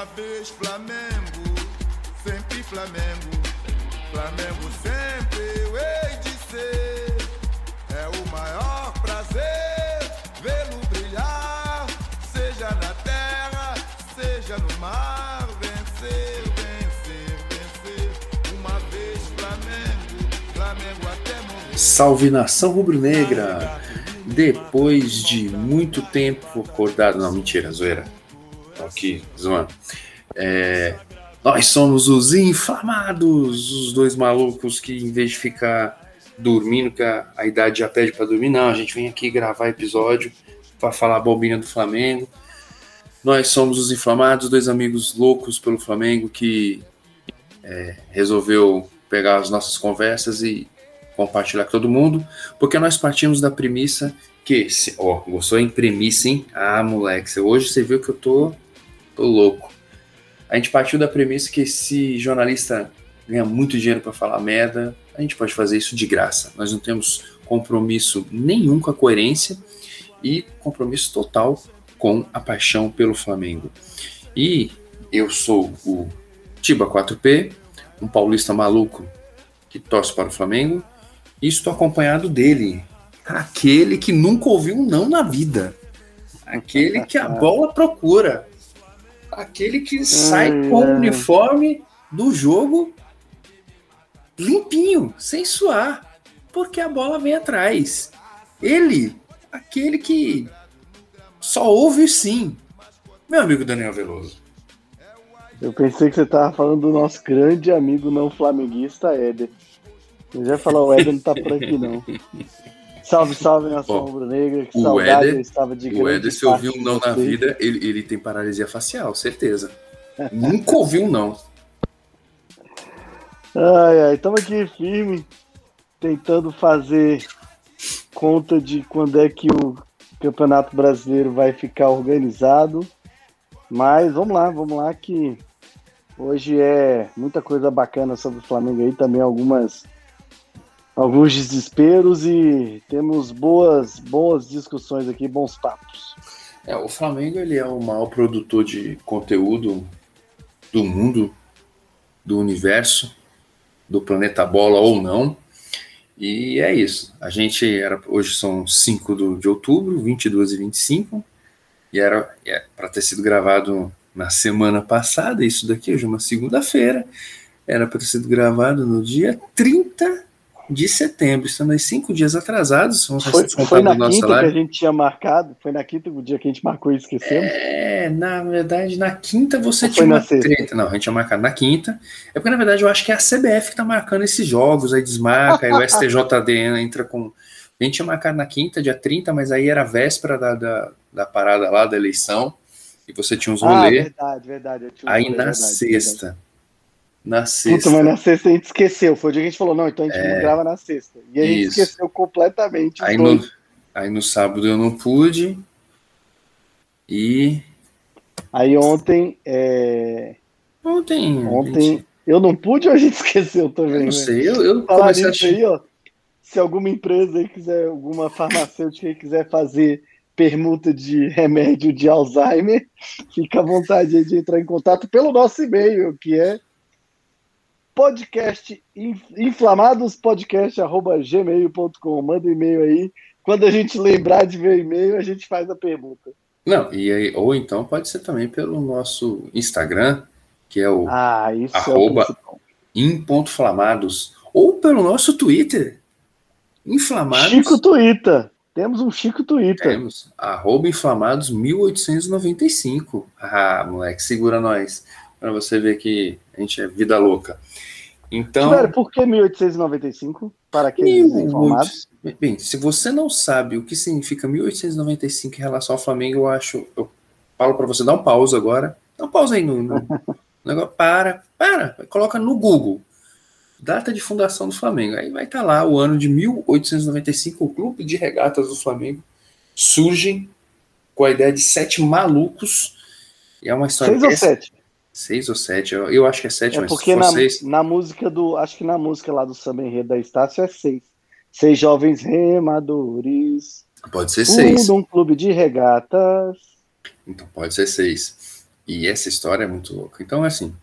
Uma vez Flamengo, sempre Flamengo. Flamengo sempre eu hei de ser. É o maior prazer vê-lo brilhar, seja na terra, seja no mar. Vencer, vencer, vencer. Uma vez Flamengo, Flamengo até morrer. Salve nação rubro-negra! Depois de muito tempo acordado, não, mentira, zoeira. Aqui, zoando. É, nós somos os inflamados, os dois malucos que em vez de ficar dormindo, que a, a idade já pede para dormir, não, a gente vem aqui gravar episódio para falar a bobinha do Flamengo. Nós somos os inflamados, dois amigos loucos pelo Flamengo que é, resolveu pegar as nossas conversas e compartilhar com todo mundo, porque nós partimos da premissa que, se, ó, gostou em premissa, hein? Ah, moleque, hoje você viu que eu tô, tô louco. A gente partiu da premissa que se jornalista ganha muito dinheiro para falar merda, a gente pode fazer isso de graça. Nós não temos compromisso nenhum com a coerência e compromisso total com a paixão pelo Flamengo. E eu sou o Tiba 4P, um paulista maluco que torce para o Flamengo, e estou acompanhado dele, aquele que nunca ouviu um não na vida, aquele que a bola procura, aquele que sai com o uniforme do jogo limpinho, sem suar, porque a bola vem atrás. Ele, aquele que só ouve sim. Meu amigo Daniel Veloso. Eu pensei que você tava falando do nosso grande amigo não flamenguista, Éder. Eu já ia falar, o Éder não tá por aqui, não. Salve, salve, nação rubro-negra. Que o saudade Éder- eu estava de O Éder, se ouviu um não na vocês. vida, ele, ele tem paralisia facial, certeza. Nunca ouviu um não. Ai, ai, estamos aqui firme, tentando fazer conta de quando é que o Campeonato Brasileiro vai ficar organizado. Mas vamos lá, vamos lá que hoje é muita coisa bacana sobre o Flamengo aí, também algumas alguns desesperos e temos boas boas discussões aqui, bons papos. É, o Flamengo ele é o maior produtor de conteúdo do mundo, do universo, do planeta Bola ou não. E é isso. A gente era hoje são 5 do, de outubro, 22 e 25, e era é, para ter sido gravado na semana passada, isso daqui hoje é uma segunda-feira. Era para ter sido gravado no dia 30 de setembro. Estamos aí cinco dias atrasados. Vamos Foi, foi na quinta que a gente tinha marcado, foi na quinta o dia que a gente marcou e esquecemos. É, na verdade, na quinta você Ou tinha foi na uma treta. Não, a gente tinha marcado na quinta. É porque, na verdade, eu acho que é a CBF que tá marcando esses jogos, aí desmarca, aí o STJD entra com. A gente tinha marcado na quinta, dia 30, mas aí era a véspera da, da, da parada lá, da eleição, e você tinha uns Ah, rolê. verdade, verdade. aí rolê, na verdade, sexta. Na sexta. Puta, mas na sexta a gente esqueceu. Foi o dia que a gente falou, não, então a gente É. não grava na sexta. E a gente Isso. esqueceu completamente. Aí no, aí no sábado eu não pude. E Aí ontem, é, ontem. ontem gente, eu não pude ou a gente esqueceu eu também? não né? sei, eu, eu Falar comecei a aí, ó. Se alguma empresa aí quiser, alguma farmacêutica aí quiser fazer permuta de remédio de Alzheimer, fica à vontade aí de entrar em contato pelo nosso e-mail, que é podcast inflamadospodcast.gmail.com. Manda um e-mail aí. Quando a gente lembrar de ver e-mail, a gente faz a pergunta. Não, e aí, ou então pode ser também pelo nosso Instagram, que é o Ah, isso Arroba. é o em.flamados, ou pelo nosso Twitter, inflamados. Chico Twitter. Temos um Chico Twitter. Temos, arroba inflamados 1895. Ah, moleque, segura nós. Pra você ver que a gente é vida louca. Então, Velho, por que 1895? Para aqueles desinformados. bem, se você não sabe o que significa 1895 em relação ao Flamengo, eu acho, eu falo pra você dar um pausa agora. Dá um pausa aí no, no negócio. Para, para, coloca no Google. Data de fundação do Flamengo. Aí vai estar lá o ano de 1895, o Clube de Regatas do Flamengo surge com a ideia de sete malucos. E é uma história. Seis ou sete? Seis ou sete, eu, eu acho que é sete, É mas porque na, seis. na música do. Acho que na música lá do samba enredo da Estácio é seis. Seis jovens remadores. Pode ser seis. Fundam um clube de regatas. Então pode ser seis. E essa história é muito louca. Então, é assim,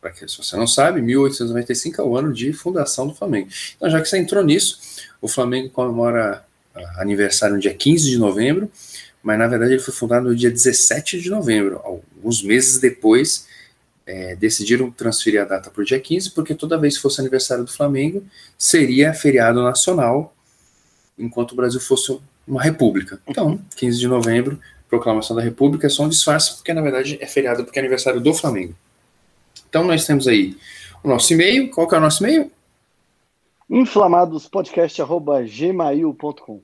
para que se você não sabe, 1895 é o ano de fundação do Flamengo. Então, já que você entrou nisso, o Flamengo comemora ah, aniversário no dia 15 de novembro, mas na verdade ele foi fundado no dia 17 de novembro. Alguns meses depois, é, decidiram transferir a data para o dia 15, porque toda vez que fosse aniversário do Flamengo, seria feriado nacional, enquanto o Brasil fosse uma república. Então, 15 de novembro, proclamação da república, é só um disfarce, porque na verdade é feriado porque é aniversário do Flamengo. Então nós temos aí o nosso e-mail. Qual que é o nosso e-mail? inflamadospodcast.gmail.com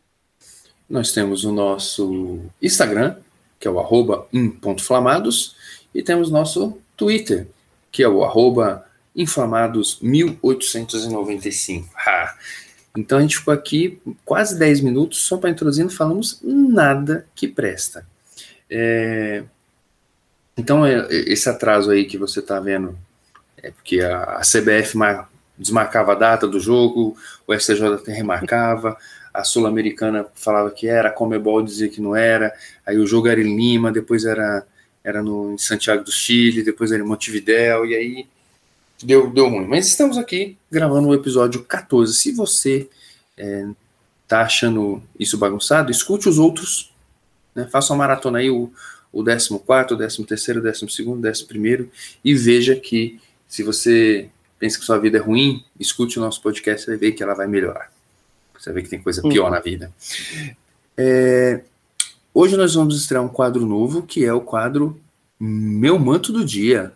Nós temos o nosso Instagram, que é o arroba in.flamados, e temos nosso Twitter, que é o arroba inflamados1895. Ha. Então a gente ficou aqui quase 10 minutos só para introduzir, não falamos nada que presta. É, então, é, esse atraso aí que você está vendo é porque a, CBF desmarcava a data do jogo, o STJ remarcava, a Sul-Americana falava que era, a Comebol dizia que não era, aí o jogo era em Lima, depois era, era no, em Santiago do Chile, depois era em Montevidéu, e aí deu, deu ruim. Mas estamos aqui gravando o episódio 14. Se você é, tá achando isso bagunçado, escute os outros, né, faça uma maratona aí, o o 14, o 13, o 12, o 11 e veja que se você pensa que sua vida é ruim, escute o nosso podcast e vai ver que ela vai melhorar. Você vai ver que tem coisa pior na vida. É, hoje nós vamos estrear um quadro novo, que é o quadro Meu Manto do Dia.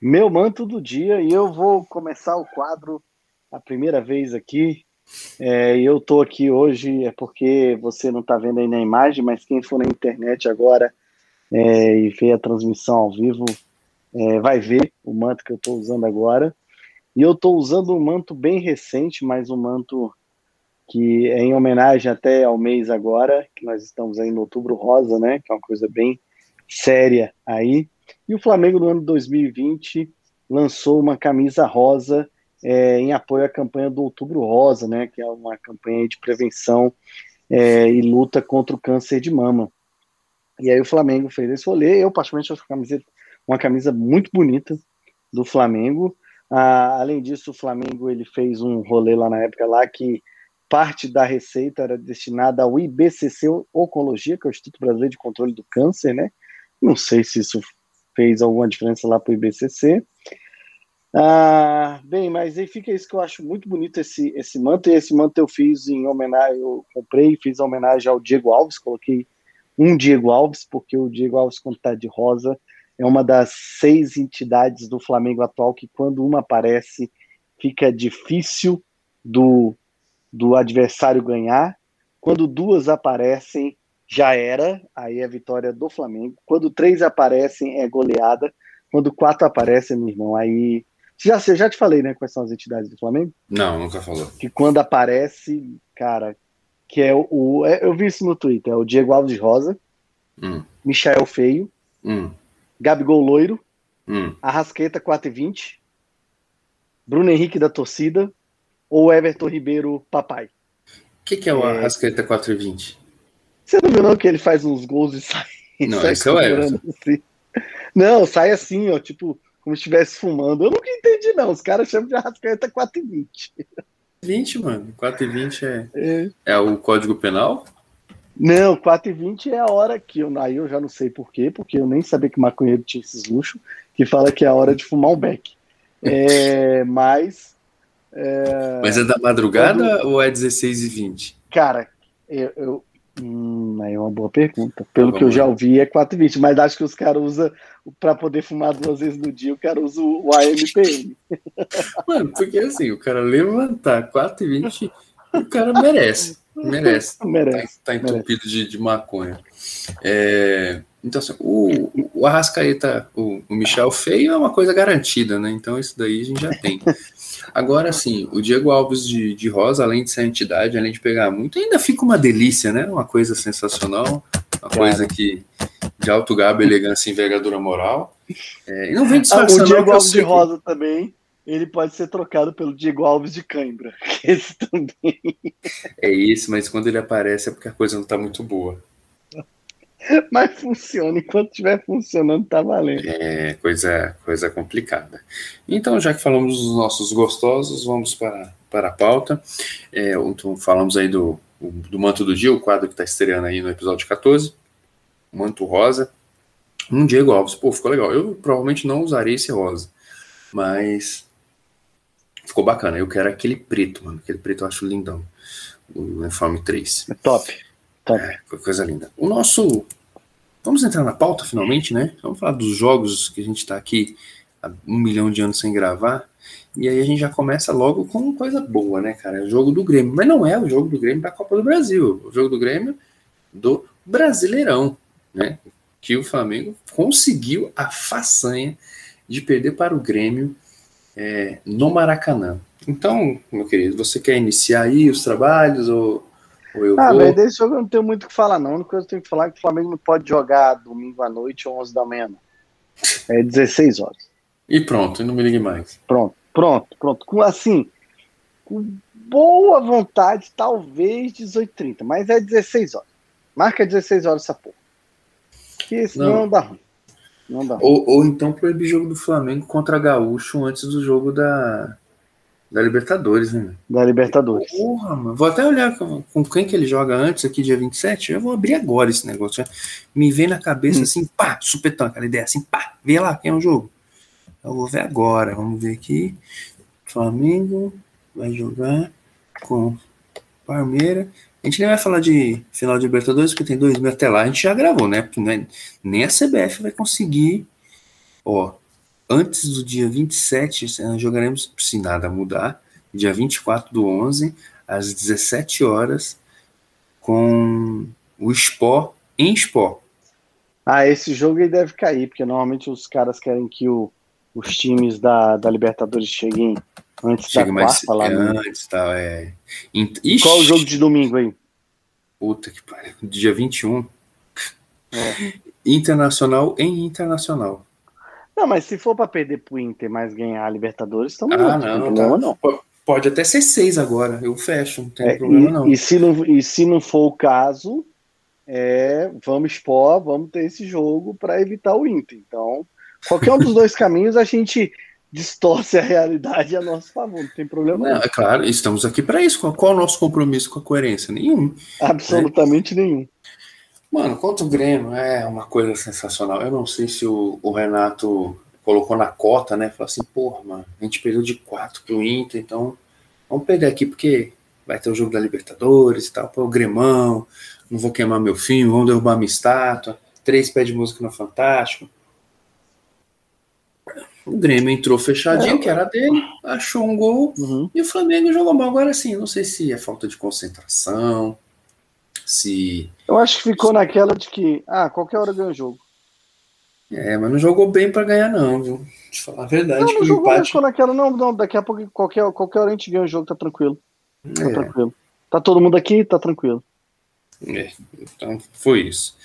Meu Manto do Dia, e eu vou começar o quadro a primeira vez aqui. É, eu estou aqui hoje é porque você não está vendo aí na imagem, mas quem for na internet agora é, e ver a transmissão ao vivo, é, vai ver o manto que eu estou usando agora. E eu estou usando um manto bem recente, mas um manto que é em homenagem até ao mês agora, que nós estamos aí no Outubro Rosa, né? Que é uma coisa bem séria aí. E o Flamengo no ano 2020 lançou uma camisa rosa é, em apoio à campanha do Outubro Rosa, né? Que é uma campanha de prevenção é, e luta contra o câncer de mama. E aí o Flamengo fez esse rolê. Eu, particularmente, acho camiseta, uma camisa muito bonita do Flamengo. Ah, além disso, o Flamengo ele fez um rolê lá na época lá que parte da receita era destinada ao IBCC Oncologia, que é o Instituto Brasileiro de Controle do Câncer, né? Não sei se isso fez alguma diferença lá para o IBCC. Ah, bem, mas aí fica isso que eu acho muito bonito esse, esse manto. E esse manto eu fiz em homenagem, eu comprei e fiz homenagem ao Diego Alves, coloquei um Diego Alves, porque o Diego Alves, quando está de rosa, é uma das seis entidades do Flamengo atual que, quando uma aparece, fica difícil do, do adversário ganhar. Quando duas aparecem, já era, aí é vitória do Flamengo. Quando três aparecem, é goleada. Quando quatro aparecem, meu irmão, aí. Já, já te falei, né? Quais são as entidades do Flamengo? Não, nunca falou. Que quando aparece, cara, que é o. É, eu vi isso no Twitter, é o Diego Alves Rosa, hum. Michael Feio, hum. Gabigol Loiro, hum. Arrasqueta 4 e 20, Bruno Henrique da torcida ou Everton Ribeiro Papai. O que, que é o é... Arrasqueta 4 e 20? Você não viu não que ele faz uns gols e sai. Não, sai esse é o Everton. Assim. Não, sai assim, ó, tipo, como se estivesse fumando. Eu nunca entendi, não. Os caras chamam de Arrascaeta 4 e 20. 20, mano. 4 e 20 é, é. é o código penal? Não, 4 e 20 é a hora que eu, aí eu já não sei porquê, porque eu nem sabia que maconheiro tinha esses luxos, que fala que é a hora de fumar um beck. É, mas. É, mas é da madrugada quando... ou é 16 e 20? Cara, eu, eu Hum, é uma boa pergunta. Pelo que eu já ouvi, é 4,20, mas acho que os caras usam para poder fumar duas vezes no dia, o cara usa o AMPM. Mano, porque assim, o cara levantar 4,20, o cara merece. Merece. merece tá, tá entupido merece. De, de maconha. É, então, assim, o, o Arrascaeta, o, o Michel Feio é uma coisa garantida, né? Então, isso daí a gente já tem. Agora, sim, o Diego Alves de, de Rosa, além de ser entidade, além de pegar muito, ainda fica uma delícia, né? Uma coisa sensacional, uma coisa que de alto gabo, elegância e envergadura moral. É, e não vem disfarçando. Ah, o Diego Alves de Rosa também, ele pode ser trocado pelo Diego Alves de Cãibra. Esse também. É isso, mas quando ele aparece é porque a coisa não está muito boa. Mas funciona, enquanto estiver funcionando, tá valendo. É, coisa, coisa complicada. Então, já que falamos dos nossos gostosos, vamos para, para a pauta. É, falamos aí do, do Manto do Dia, o quadro que está estreando aí no episódio 14. Manto rosa. Um Diego Alves. Pô, ficou legal. Eu provavelmente não usaria esse rosa, mas ficou bacana. Eu quero aquele preto, mano. Aquele preto eu acho lindão. O uniforme 3. É top. Top. É, coisa linda. O nosso. Vamos entrar na pauta finalmente, né? Vamos falar dos jogos que a gente está aqui há um milhão de anos sem gravar. E aí a gente já começa logo com coisa boa, né, cara? É o jogo do Grêmio. Mas não é o jogo do Grêmio da Copa do Brasil. O jogo do Grêmio do Brasileirão, né? Que o Flamengo conseguiu a façanha de perder para o Grêmio é, no Maracanã. Então, meu querido, você quer iniciar aí os trabalhos ou, ah, vou? velho, desse jogo eu não tenho muito o que falar, não. A única coisa que eu tenho que falar é que o Flamengo não pode jogar domingo à noite ou 11 da manhã. É 16 horas. E pronto, não me ligue mais. Pronto, pronto, pronto. Com, assim, com boa vontade, talvez 18h30, mas é 16 horas. Marca 16 horas essa porra. Porque senão não, não dá ruim. Não dá. Ou, ou então proibir jogo do Flamengo contra Gaúcho antes do jogo da, da Libertadores, né? Da Libertadores. Porra, mano. Vou até olhar com, com, quem que ele joga antes, aqui, dia 27. Eu vou abrir agora esse negócio. Me vem na cabeça hum. assim, pá, supetão, aquela ideia assim, pá, vê lá quem é o jogo. Eu vou ver agora. Vamos ver aqui. Flamengo vai jogar com Palmeiras. A gente nem vai falar de final de Libertadores, porque tem dois mil até lá. A gente já gravou, né? Porque é, nem a CBF vai conseguir. Ó, antes do dia 27, jogaremos, se nada mudar, dia 24 do 11, às 17 horas, com o Sport em Sport. Ah, esse jogo aí deve cair, porque normalmente os caras querem que o, os times da, da Libertadores cheguem Antes Chega da mais quarta, lá antes, tal, é. Ixi, Qual o jogo de domingo aí? Puta que pariu. Dia 21. É. Internacional em Internacional. Não, mas se for para perder pro Inter, mas ganhar a Libertadores, estamos ah, não, não, problema, tá. não. Pode até ser seis agora, eu fecho, não tem é, problema e, não. E se não. E se não for o caso, é, vamos expor, vamos ter esse jogo para evitar o Inter. Então, qualquer um dos dois caminhos a gente distorce a realidade a nosso favor, não tem problema não. não. É claro, estamos aqui para isso. Qual é o nosso compromisso com a coerência? Nenhum. Absolutamente né? nenhum. Mano, contra o Grêmio é uma coisa sensacional. Eu não sei se o, o Renato colocou na cota, né? Falou assim, porra, mano, a gente perdeu de 4 pro Inter, então vamos perder aqui porque vai ter o jogo da Libertadores e tal, pô, o Gremão, não vou queimar meu filme, vamos derrubar minha estátua, três pés de música no Fantástico. O Grêmio entrou fechadinho, é. que era dele, achou um gol uhum. e o Flamengo jogou mal. Agora sim, não sei se é falta de concentração, se. Eu acho que ficou naquela de que, ah, qualquer hora ganha o jogo. É, mas não jogou bem para ganhar, não, viu? De falar a verdade. Não, não jogou, empate... ficou naquela, não, não, daqui a pouco, qualquer, qualquer hora a gente ganha o jogo, tá tranquilo. Tá é. tranquilo. Tá todo mundo aqui, tá tranquilo. É, então foi isso.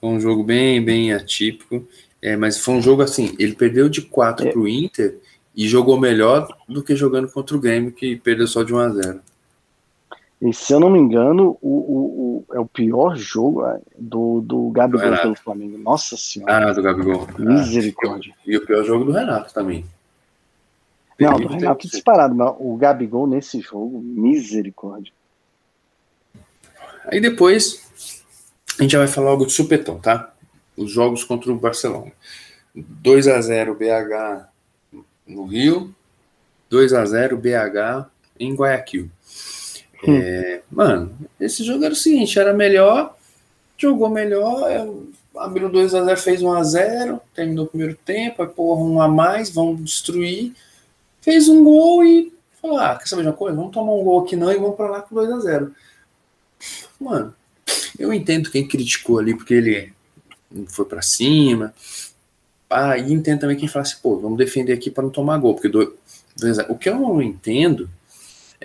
Foi um jogo bem, bem atípico. É, mas foi um jogo assim, ele perdeu de 4 é. pro Inter e jogou melhor do que jogando contra o Grêmio, que perdeu só de 1 a 0 E se eu não me engano, o, o, o é o pior jogo é, do, do Gabigol do pelo Flamengo. Nossa senhora. Ah, do Gabigol. Misericórdia. Ah, e o pior jogo do Renato também. Não, do Renato disparado, mas o Gabigol nesse jogo, misericórdia. Aí depois a gente já vai falar algo de supetão, tá? os jogos contra o Barcelona. 2 a 0 BH no Rio, 2 a 0 BH em Guayaquil. Hum. É, mano, esse jogo era o seguinte, era melhor, jogou melhor, abriu 2 a 0 fez 1 a 0 terminou o primeiro tempo, aí porra, um a mais, vamos destruir, fez um gol e falou, ah, quer saber de uma coisa? Vamos tomar um gol aqui não e vamos para lá com 2 a 0 Mano, eu entendo quem criticou ali, porque ele foi para cima. Ah, e entendo também quem fala assim, pô, vamos defender aqui para não tomar gol, porque do, o que eu não entendo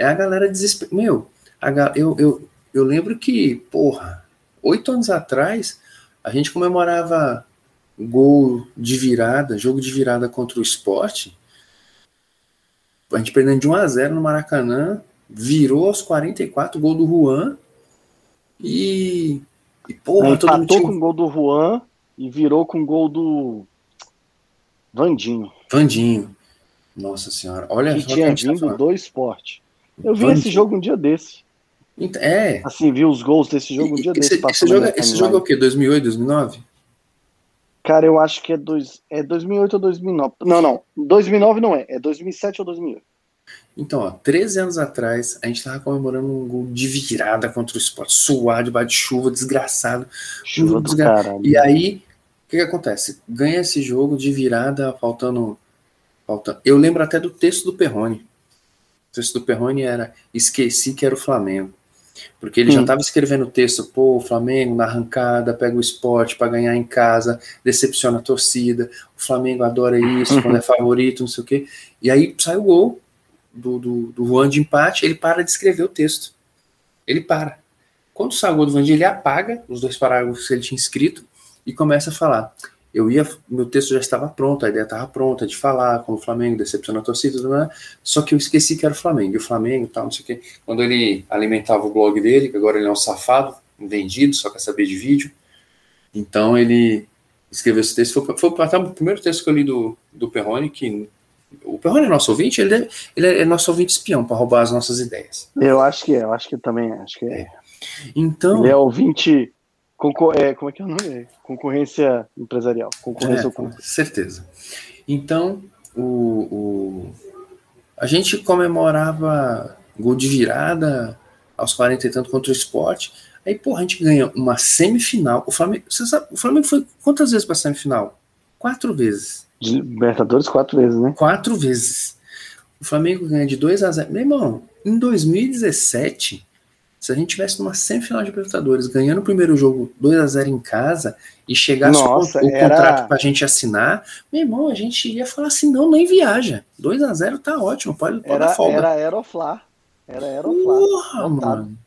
é a galera desesperada. Meu, a, eu, eu, eu lembro que, porra, oito anos atrás, a gente comemorava gol de virada, jogo de virada contra o esporte. A gente perdendo de 1 a 0 no Maracanã, virou aos 44, gol do Juan, e E, porra, empatou time... com o gol do Juan e virou com o gol do Vandinho. Vandinho. Nossa senhora. Olha que tinha que tá vindo tá do esporte. Eu vi esse jogo um dia desse. É. Assim, vi os gols desse jogo um dia esse, desse. Esse, jogo, é- esse jogo é o quê? 2008, 2009? Cara, eu acho que é, dois, é 2008 ou 2009. Não, não. 2009 não é. É 2007 ou 2008. Então, ó, 13 anos atrás, a gente tava comemorando um gol de virada contra o esporte, suado, debaixo de chuva, desgraçado. Chuva do desgra... caralho. E aí, o que, que, acontece? Ganha esse jogo de virada, faltando, faltando. Eu lembro até do texto do Perrone. O texto do Perrone era Esqueci que era o Flamengo. Porque ele hum. já estava escrevendo o texto, pô, o Flamengo na arrancada, pega o esporte para ganhar em casa, decepciona a torcida, o Flamengo adora isso, quando é favorito, não sei o quê. E aí sai o gol do, do, do Juan de empate, ele para de escrever o texto. Ele para. Quando sai o gol do Vandir, ele apaga os dois parágrafos que ele tinha escrito e começa a falar eu ia, meu texto já estava pronto, a ideia estava pronta de falar como o Flamengo decepciona a torcida, né? só que eu esqueci que era o Flamengo, e o Flamengo tal, não sei o quê. Quando ele alimentava o blog dele, que agora ele é um safado, vendido, só quer saber de vídeo, então ele escreveu esse texto, foi, foi até o primeiro texto que eu li do, do Perrone, que o Perrone é nosso ouvinte, ele, deve, ele é nosso ouvinte espião para roubar as nossas ideias. Eu acho que é, eu acho que também acho que é. é. Então, ele é ouvinte Concor é, como é que é o nome? Concorrência empresarial. Concorrência é, com certeza. Então, o, o, a gente comemorava gol de virada aos 40 e tanto contra o esporte. Aí, porra, a gente ganha uma semifinal. O Flamengo, você sabe, o Flamengo foi quantas vezes para a semifinal? Quatro vezes. De Libertadores, quatro vezes, né? Quatro vezes. O Flamengo ganha de 2 a 0. Meu irmão, em 2017, se a gente tivesse numa semifinal de Libertadores, ganhando o primeiro jogo 2 a 0 em casa e chegasse Nossa, o, o era... contrato pra gente assinar, meu irmão, a gente ia falar assim: não, nem viaja. 2 a 0 tá ótimo, pode, pode era, folga. Era Aeroflá. Era Aeroflá. Porra, mano.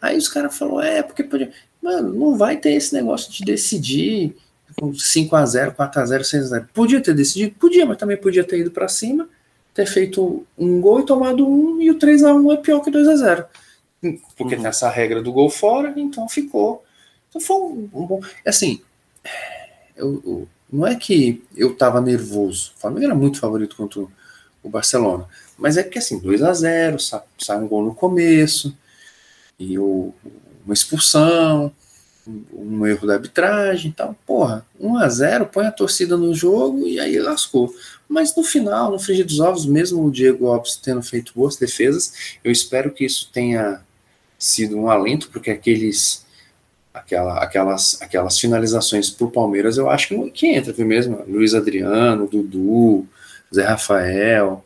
Aí os caras falaram: é, porque podia. Mano, não vai ter esse negócio de decidir com 5 a 0 4 a 0 6 a 0 Podia ter decidido? Podia, mas também podia ter ido para cima, ter feito um gol e tomado um, e o 3 a 1 é pior que 2 a 0 porque uhum. tem essa regra do gol fora, então ficou. Então foi um, um bom. Assim, eu, eu, não é que eu tava nervoso. O Flamengo era muito favorito contra o Barcelona. Mas é que assim, 2 a 0 sai, sai um gol no começo, e o, uma expulsão, um erro da arbitragem e tal. Porra, 1 a 0 põe a torcida no jogo e aí lascou. Mas no final, no frigir dos ovos, mesmo o Diego Alves tendo feito boas defesas, eu espero que isso tenha sido um alento, porque aqueles aquela, aquelas, aquelas finalizações para o Palmeiras eu acho que, que entra, viu mesmo? Luiz Adriano, Dudu, Zé Rafael,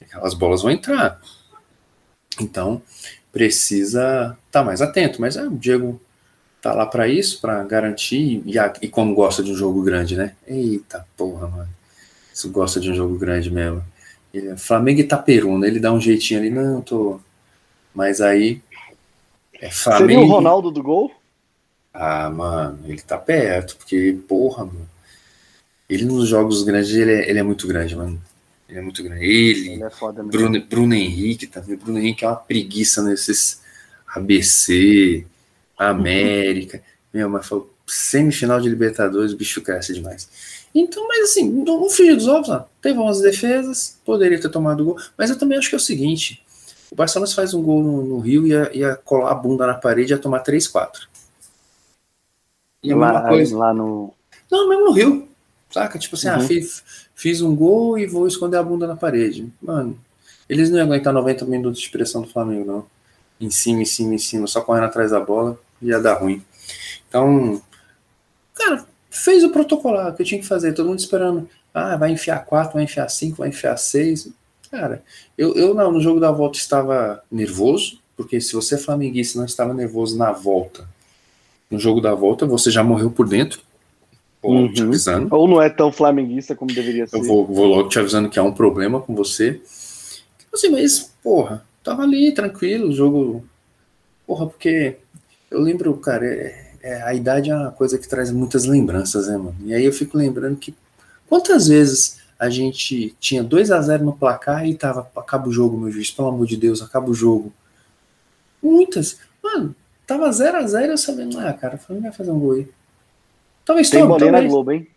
aquelas bolas vão entrar. Então precisa estar tá mais atento, mas é, o Diego tá lá para isso, para garantir, e, e, como gosta de um jogo grande, né? Eita porra, mano. Isso gosta de um jogo grande mesmo. Ele, é Flamengo e Itaperuna, ele dá um jeitinho ali, não, tô. Mas aí é Flamengo... Seria o Ronaldo do gol? Ah, mano, ele tá perto, porque, porra, mano. Ele nos jogos grandes, ele é, ele é muito grande, mano. Ele é muito grande. Ele, ele é foda Bruno, Bruno Henrique, tá vendo? Bruno Henrique é uma preguiça nesses ABC, América. Uhum. Meu, mas foi semifinal de Libertadores, o bicho cresce demais. Então, mas assim, no frio dos ovos, ó, teve umas defesas, poderia ter tomado gol, mas eu também acho que é o seguinte: o Barcelona faz um gol no, no Rio e ia, ia, colar a bunda na parede e ia tomar 3, 4. E a lá, mesma coisa. Lá no. Não, mesmo no Rio. Saca? Tipo assim, ah, uhum. ah, fiz, fiz um gol e vou esconder a bunda na parede. Mano, eles não iam aguentar 90 minutos de pressão do Flamengo, não. Em cima, em cima, em cima, só correndo atrás da bola, ia dar ruim. Então, cara, fez o protocolar que eu tinha que fazer. Todo mundo esperando. Ah, vai enfiar 4, vai enfiar 5, vai enfiar 6. Cara, eu, eu não, no jogo da volta estava nervoso, porque se você é flamenguista não estava nervoso na volta, no jogo da volta você já morreu por dentro. Uhum. te avisando. Ou não é tão flamenguista como deveria ser. Eu vou, vou logo te avisando que há um problema com você. Assim, mas, porra, tava ali, tranquilo, o jogo. Porra, porque eu lembro, cara, é, é, a idade é uma coisa que traz muitas lembranças, né, mano? E aí eu fico lembrando que quantas vezes a gente tinha 2 a 0 no placar e tava, acaba o jogo, meu juiz, pelo amor de Deus, acaba o jogo. Muitas. Mano, tava 0x0 eu sabendo, ah, cara, o Flamengo vai fazer um gol aí. Talvez Tem bolinha na. Globo, hein?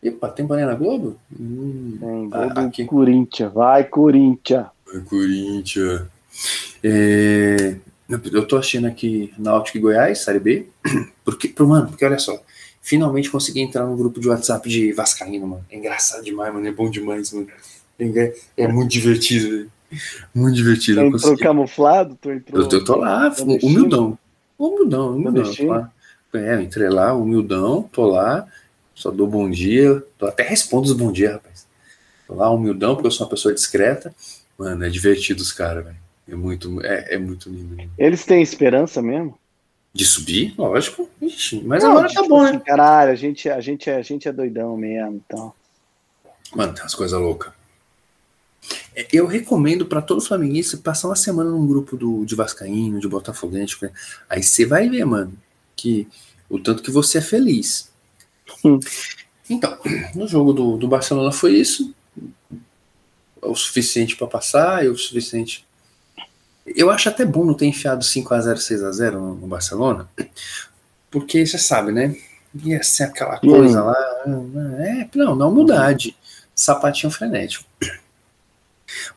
Epa, tem bolinha na Globo? Hum, Tem ah, gol do aqui. Corinthians. Vai, Corinthians. Vai, Corinthians. É, eu tô achando aqui Náutico e Goiás, Série B. Porque, pro- mano, porque olha só. Finalmente consegui entrar no grupo de WhatsApp de Vascaíno, mano. É engraçado demais, mano. É bom demais, mano. É, é muito divertido, velho. Muito divertido. Eu entrou camuflado? Tu entrou. Eu, eu tô lá, humildão. Humildão, humildão. Tô lá. É, eu entrei lá, humildão, tô lá, só dou bom dia, tô, até respondo os bom dia, rapaz. Tô lá, humildão, porque eu sou uma pessoa discreta. Mano, é divertido os caras, velho. É muito, é, é muito lindo. Eles têm esperança mesmo? De subir, lógico. Ixi, mas Não, agora tipo tá bom, assim, né? Caralho, a gente, a, gente, é- a gente é doidão mesmo, então. Mano, tem umas coisas loucas. É, Eu recomendo pra todo flamenguista passar uma semana num grupo do, de Vascaíno, de Botafoguense. né? Aí você vai ver, mano, que o tanto que você é feliz. Hum. Então, no jogo do, do Barcelona foi isso. O suficiente pra passar e o suficiente. Eu acho até bom não ter enfiado 5x0, 6x0 no, no Barcelona, porque você sabe, né? Ia ser aquela aí? coisa lá. É, não, na humildade. Sapatinho frenético.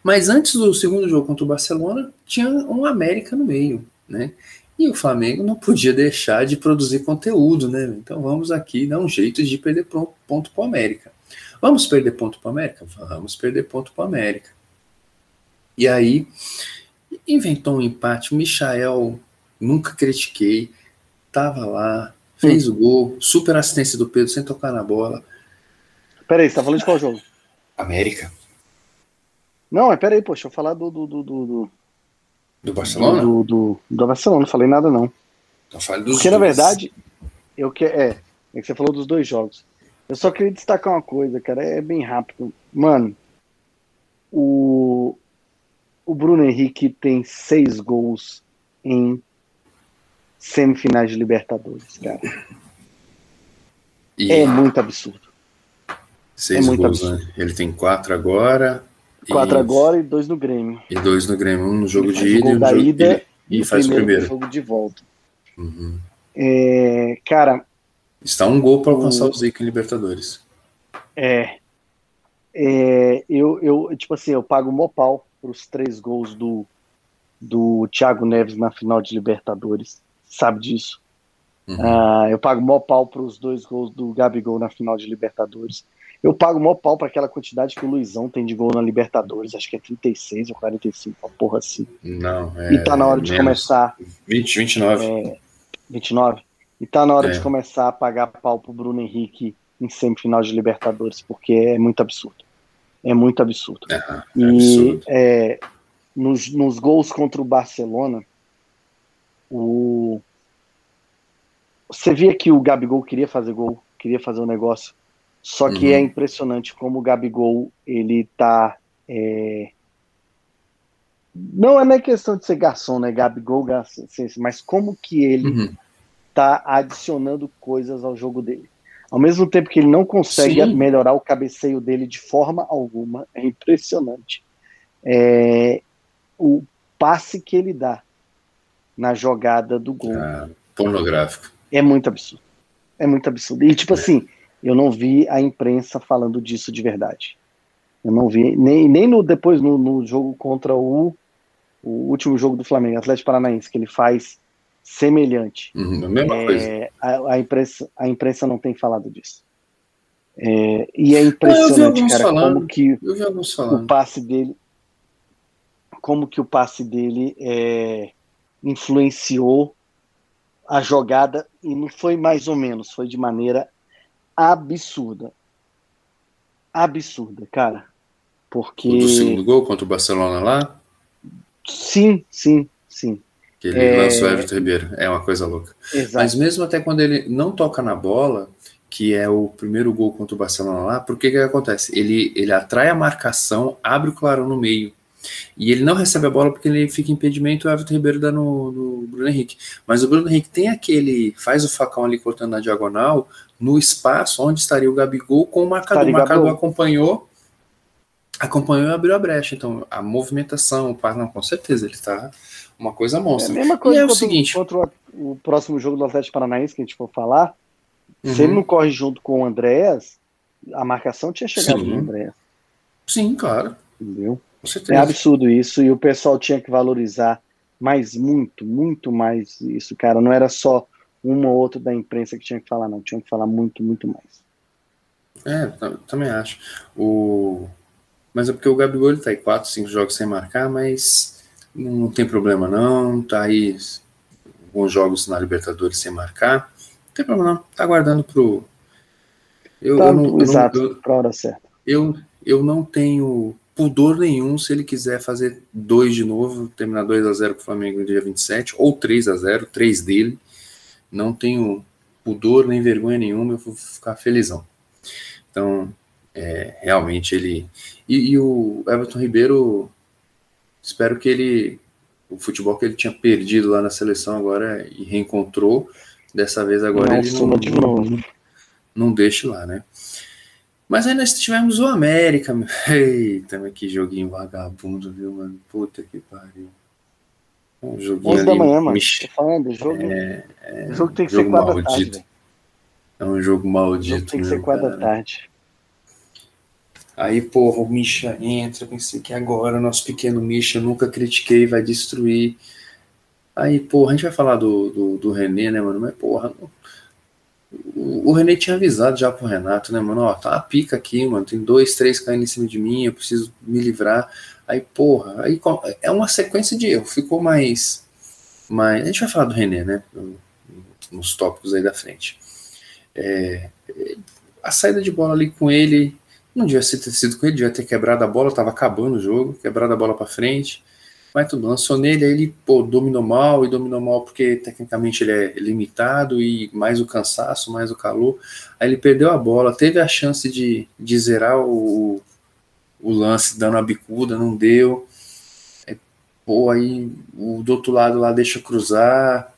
Mas antes do segundo jogo contra o Barcelona, tinha um América no meio, né? E o Flamengo não podia deixar de produzir conteúdo, né? Então vamos aqui dar um jeito de perder ponto para o América. Vamos perder ponto para o América? Vamos perder ponto para o América. E aí inventou um empate. O Michael, nunca critiquei, tava lá, fez o gol, super assistência do Pedro sem tocar na bola. Peraí, você tá falando de qual jogo? América? Não, mas peraí, poxa, eu falar do. do, do, do, do, Do Barcelona? do, do, do Barcelona, não falei nada, não. Então fale dos Porque, na dois. verdade, eu que é, é que você falou dos dois jogos. Eu só queria destacar uma coisa, cara, é bem rápido. Mano, o, o Bruno Henrique tem seis gols em semifinais de Libertadores, cara. E É muito absurdo. seis é muito gols, absurdo. né? Ele tem quatro agora. Quatro e, agora e dois no Grêmio. E dois no Grêmio. Um no jogo de ida e um jogo ida ele- e o faz o primeiro. jogo de volta. Uhum. É, cara, Está um gol para alcançar O- o Zico em Libertadores. É. É, eu, eu, tipo assim, eu pago mó pau pros três gols do, do Thiago Neves na final de Libertadores. Sabe disso? Uhum. Ah, eu pago mó pau pros dois gols do Gabigol na final de Libertadores. Eu pago mó pau para aquela quantidade que o Luizão tem de gol na Libertadores. Acho que é 36 ou 45, uma porra assim. Não, é. E tá na hora de menos. começar. 20, 29. É, 29. E tá na hora É. de começar a pagar pau pro Bruno Henrique em semifinal de Libertadores, porque é muito absurdo. É muito absurdo. É, é E absurdo. é, nos, nos gols contra o Barcelona, o... você via que o Gabigol queria fazer gol, queria fazer um negócio. Só que Uhum. é impressionante como o Gabigol ele tá. é, Não é nem questão de ser garçom, né? Gabigol, garçom, mas como que ele Uhum. tá adicionando coisas ao jogo dele. Ao mesmo tempo que ele não consegue Sim. melhorar o cabeceio dele de forma alguma, é impressionante. É, o passe que ele dá na jogada do gol Ah, pornográfico. é muito absurdo. É muito absurdo. E tipo assim, eu não vi a imprensa falando disso de verdade. Eu não vi, nem, nem no, depois no, no jogo contra o, o último jogo do Flamengo, Atlético Paranaense, que ele faz semelhante. Uhum, a mesma coisa. É, a, a, imprensa, a imprensa não tem falado disso. É, e é impressionante, cara, falando. como que o passe dele, como que o passe dele é, influenciou a jogada e não foi mais ou menos, foi de maneira absurda, absurda, cara, porque O do segundo gol contra o Barcelona lá, sim, sim, sim, que ele É. lançou o Everton Ribeiro. É uma coisa louca. exato. Mas mesmo até quando ele não toca na bola, que é o primeiro gol contra o Barcelona lá, por que que acontece? Ele, ele atrai a marcação, abre o clarão no meio. E ele não recebe a bola porque ele fica impedimento o Everton Ribeiro dá no, no Bruno Henrique. Mas o Bruno Henrique tem aquele. faz o facão ali cortando na diagonal, no espaço onde estaria o Gabigol com o marcador. Estaria O marcador Gabigol. acompanhou acompanhou e abriu a brecha. Então, a movimentação, o par, não, com certeza, ele está uma coisa monstra. É a mesma coisa e é o seguinte. contra o, o próximo jogo do Atlético Paranaense que a gente for falar. Uhum. Se ele não corre junto com o Andréas, a marcação tinha chegado Sim. no Andréas. Sim, claro. Entendeu? É absurdo isso e o pessoal tinha que valorizar mais, muito, muito mais isso, cara. Não era só uma ou outra da imprensa que tinha que falar, não. Tinha que falar muito, muito mais. É, tam- também acho. O... Mas é porque o Gabigol ele tá aí 4, 5 jogos sem marcar, mas não tem problema não. Tá aí alguns jogos na Libertadores sem marcar. Não tem problema não. Tá aguardando pro. Eu, Tá, eu, não, eu, não, exato, eu, pra hora certa. eu, eu não tenho pudor nenhum se ele quiser fazer dois de novo, terminar 2 a 0 com o Flamengo no dia 27, ou 3 a 0 três dele. Não tenho pudor nem vergonha nenhuma, eu vou ficar felizão. Então, é, realmente ele. E, e o Everton Ribeiro, espero que ele. O futebol que ele tinha perdido lá na seleção agora e reencontrou, dessa vez agora Não ele suma de novo. não deixe lá, né? Mas aí nós tivemos o América. Eita, mas que joguinho vagabundo, viu, mano? Puta que pariu. Um joguinho 11 da manhã, mano. mich- Tô falando, o jogo, o jogo tem que jogo ser 4 da tarde. É um jogo O maldito, jogo tem que ser 4 da cara. tarde. Aí, porra, o Misha entra, pensei que agora nosso pequeno Misha, nunca critiquei, vai destruir. Aí, porra, a gente vai falar do, do, do René, né, mano? Mas, porra, o, o René tinha avisado já pro Renato, né, mano? Ó, tá uma pica aqui, mano. Tem dois, três caindo em cima de mim, eu preciso me livrar. Aí, porra, aí é uma sequência de erro. Ficou mais. mais... A gente vai falar do René, né? Nos tópicos aí da frente. É, a saída de bola ali com ele não devia ter sido com ele, devia ter quebrado a bola, tava acabando o jogo, quebrado a bola para frente. Mas tudo, lançou nele, aí ele pô, dominou mal, e dominou mal porque tecnicamente ele é limitado, e mais o cansaço, mais o calor. Aí ele perdeu a bola, teve a chance de, de zerar o, o lance dando a bicuda, não deu. É, pô, aí o do outro lado lá deixa cruzar.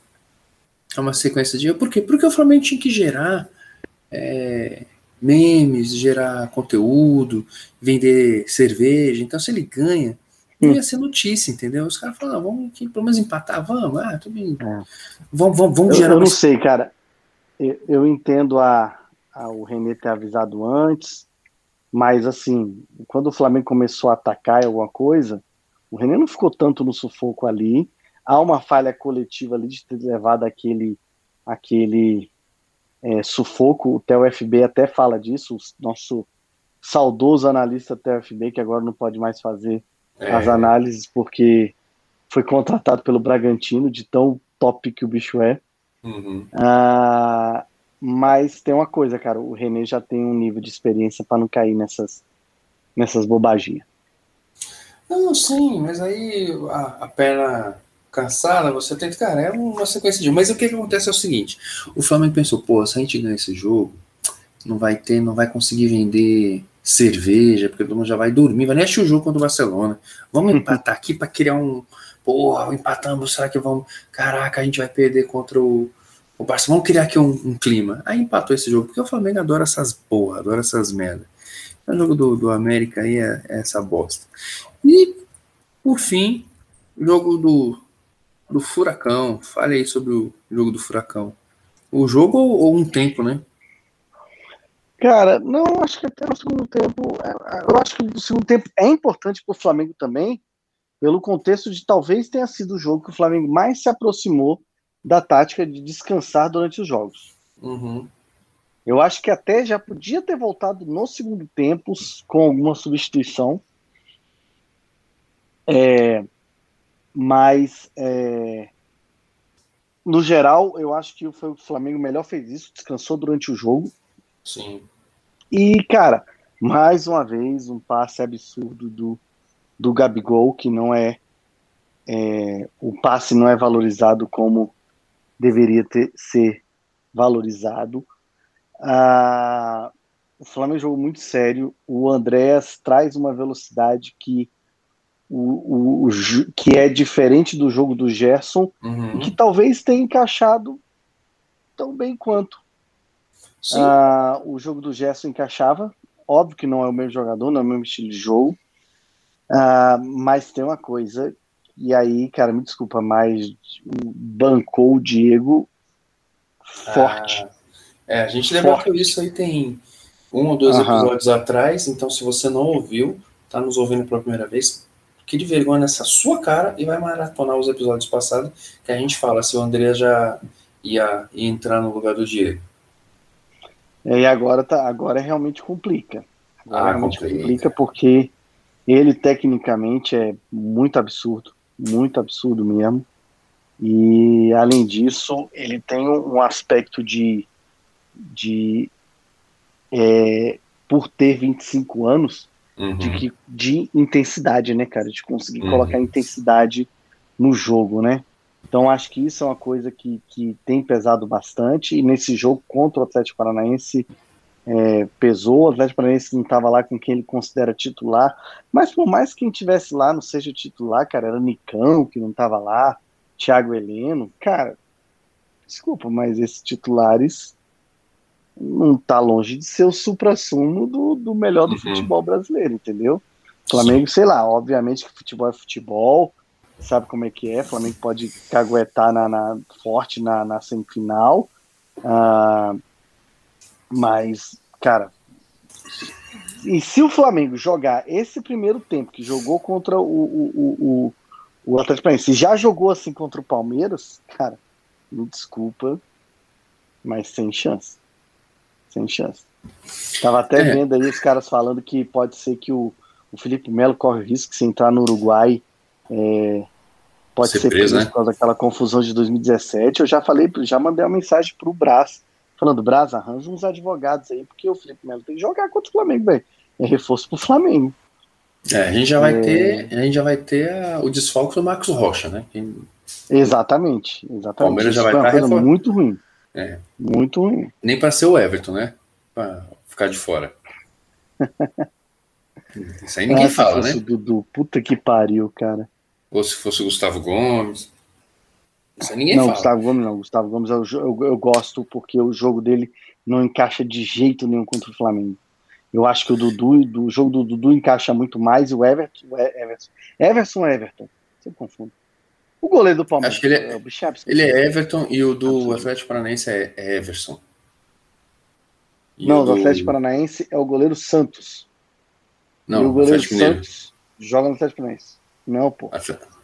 É uma sequência de. Por quê? Porque o Flamengo tinha que gerar é, memes, gerar conteúdo, vender cerveja. Então, se ele ganha, não ia ser notícia, entendeu? Os caras falam, ah, vamos aqui, pelo menos empatar, vamos, ah, tudo bem. É. Vamos, vamos, vamos Eu, gerar eu não mais- sei, cara. Eu, eu entendo a, a- o René ter avisado antes, mas assim, quando o Flamengo começou a atacar alguma coisa, o René não ficou tanto no sufoco ali. Há uma falha coletiva ali de ter levado aquele, aquele é, sufoco. O TUFB até fala disso, o nosso saudoso analista TUFB, que agora não pode mais fazer É, as análises porque foi contratado pelo Bragantino, de tão top que o bicho é. uhum. Ah, mas tem uma coisa, cara, o René já tem um nível de experiência para não cair nessas, nessas bobaginhas. Não, sim, mas aí a, a perna cansada, você tenta, cara, é uma sequência de. Mas o que, que acontece é o seguinte: o Flamengo pensou, pô, se a gente ganhar esse jogo, não vai ter, não vai conseguir vender cerveja, porque todo mundo já vai dormir, vai nem assistir o jogo contra o Barcelona. Vamos empatar aqui para criar um. Porra, empatamos, será que vamos. Caraca, a gente vai perder contra o, o Barcelona. Vamos criar aqui um, um clima. Aí empatou esse jogo, porque o Flamengo adora essas porra, adora essas merda. O jogo do, do América aí é, é essa bosta. E, por fim, jogo do, do Furacão. Fale aí sobre o jogo do Furacão. O jogo ou, ou um tempo, né? Cara, não, acho que até no segundo tempo. é, Eu acho que o segundo tempo é importante para o Flamengo também, pelo contexto de talvez tenha sido o jogo que o Flamengo mais se aproximou da tática de descansar durante os jogos. Uhum. Eu acho que até já podia ter voltado no segundo tempo com alguma substituição. É, mas, é, no geral, eu acho que foi o Flamengo melhor fez isso, descansou durante o jogo. Sim. E, cara, mais uma vez, um passe absurdo do, do Gabigol, que não é, é. O passe não é valorizado como deveria ter, ser valorizado. Ah, o Flamengo jogou muito sério. O Andréas traz uma velocidade que, o, o, o que é diferente do jogo do Gerson Uhum. e que talvez tenha encaixado tão bem quanto. Ah, o jogo do Gerson encaixava. Óbvio que não é o mesmo jogador, não é o mesmo estilo de jogo. Uh, mas tem uma coisa, e aí, cara, me desculpa, mas bancou o Diego forte. Ah, é, a gente debateu isso aí tem um ou dois episódios atrás, então se você não ouviu, tá nos ouvindo pela primeira vez, que de vergonha nessa sua cara e vai maratonar os episódios passados que a gente fala se o André já ia, ia entrar no lugar do Diego. E agora, tá, agora realmente complica. Agora ah, realmente complica. complica porque ele tecnicamente é muito absurdo, muito absurdo mesmo. E além disso, ele tem um aspecto de, de é, por ter 25 anos, uhum. de, que, de intensidade, né, cara? De conseguir uhum. colocar intensidade no jogo, né? Então acho que isso é uma coisa que, que tem pesado bastante. E nesse jogo contra o Atlético Paranaense é, pesou. O Atlético Paranaense não estava lá com quem ele considera titular. Mas por mais que quem tivesse lá não seja titular, cara, era Nicão que não estava lá, Thiago Heleno, cara. Desculpa, mas esses titulares não tá longe de ser o supra-sumo do, do melhor do uhum. futebol brasileiro, entendeu? Flamengo, sei lá, obviamente que futebol é futebol, sabe como é que é, Flamengo pode caguetar na, na forte na, na semifinal, uh, mas, cara, e se o Flamengo jogar esse primeiro tempo que jogou contra o, o, o, o Atlético Paranaense, já jogou assim contra o Palmeiras, cara, me desculpa, mas sem chance sem chance. Tava até é. vendo aí os caras falando que pode ser que o, o Felipe Melo corre o risco se entrar no Uruguai. É, pode ser, ser preso, né? por causa daquela confusão de 2017. Eu já falei, já mandei uma mensagem pro Brás, falando, Brás, arranja uns advogados aí, porque o Felipe Melo tem que jogar contra o Flamengo, velho. É reforço pro Flamengo. É, a gente já vai é... ter, a gente já vai ter a, o desfalque do Marcos Rocha, né? Quem... Exatamente, exatamente. Palmeiras já vai estar tá muito ruim. É. Muito ruim. Nem para ser o Everton, né? Para ficar de fora. Isso aí ninguém ah, fala, né? Dudu, puta que pariu, cara. Ou se fosse o Gustavo Gomes. Isso aí ninguém não, fala. Gustavo Gomes não. Gustavo Gomes eu, eu, eu, gosto porque o jogo dele não encaixa de jeito nenhum contra o Flamengo. Eu acho que o Dudu, do jogo do Dudu encaixa muito mais e o Everton, o Everton, Everson Everton, você confunde. O goleiro do Palmeiras. Acho que ele é, é ele é Everton e o do Atlético Paranaense é, é Everson. E não, o do Atlético Paranaense é o goleiro Santos. Não, e o goleiro Santos joga no Atlético Paranaense. Não, pô. Atlético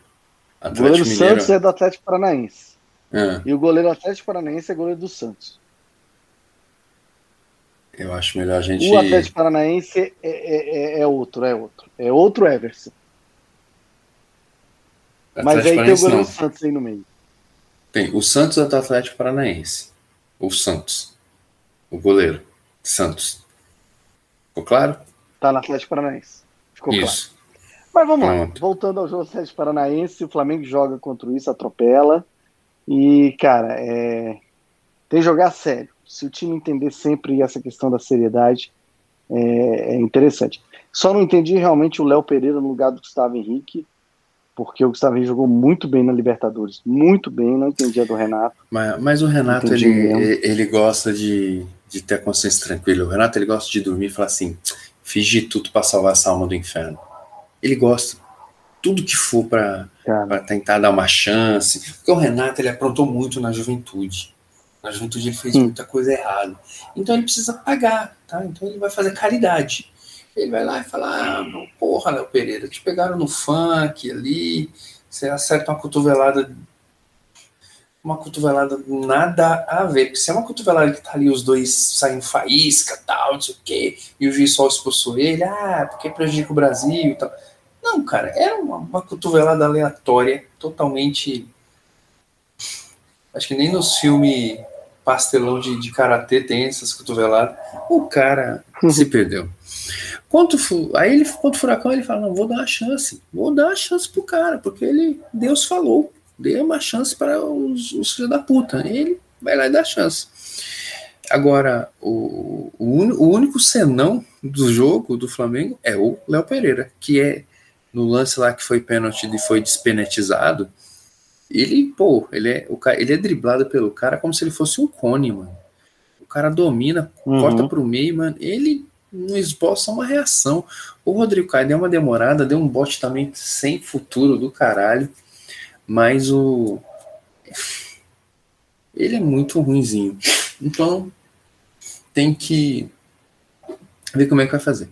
o goleiro Mineiro. Santos é do Atlético Paranaense. É. E o goleiro Atlético Paranaense é goleiro do Santos. Eu acho melhor a gente. O Atlético Paranaense é, é, é, é outro, é outro. É outro Everson. Mas aí tem o goleiro Santos aí no meio. Tem o Santos é do Atlético Paranaense. O Santos. O goleiro. Santos. Ficou claro? Tá no Atlético Paranaense. Ficou Isso. claro. Mas vamos Pronto. lá. Voltando ao jogo do Atlético Paranaense, o Flamengo joga contra isso, atropela. E, cara, é... tem que jogar sério. Se o time entender sempre essa questão da seriedade, é, é interessante. Só não entendi realmente o Léo Pereira no lugar do Gustavo Henrique porque o Gustavo jogou muito bem na Libertadores, muito bem, não entendia do Renato. Mas, mas o Renato, ele, ele gosta de, de ter a consciência tranquila. O Renato, ele gosta de dormir e falar assim, fiz de tudo para salvar essa alma do inferno. Ele gosta. Tudo que for para tentar dar uma chance. Porque o Renato, ele aprontou muito na juventude. Na juventude ele fez hum. muita coisa errada. Então ele precisa pagar, tá? Então ele vai fazer caridade. Ele vai lá e fala: ah, porra, Léo Pereira, te pegaram no funk ali, você acerta uma cotovelada. Uma cotovelada nada a ver, porque se é uma cotovelada que tá ali, os dois saem faísca, tal, não sei o quê, e o juiz só expulsou ele, ah, porque prejudica o Brasil e tal. Não, cara, era uma, uma cotovelada aleatória, totalmente. Acho que nem nos filmes pastelão de, de karatê tem essas cotoveladas. O cara se perdeu. Quanto, aí ele, quanto o furacão, ele fala: não, vou dar uma chance, vou dar uma chance pro cara, porque ele, Deus falou, dê uma chance para os, os filhos da puta. Ele vai lá e dá chance. Agora, o, o, o, único senão do jogo do Flamengo é o Léo Pereira, que é no lance lá que foi pênalti e foi despenetizado. Ele, pô, ele é, o cara, ele é driblado pelo cara como se ele fosse um cone, mano. O cara domina, uhum. corta pro meio, mano. Ele não esboça uma reação. O Rodrigo Caio deu uma demorada, deu um bote também sem futuro do caralho, mas o. Ele é muito ruinzinho. Então, tem que ver como é que vai fazer.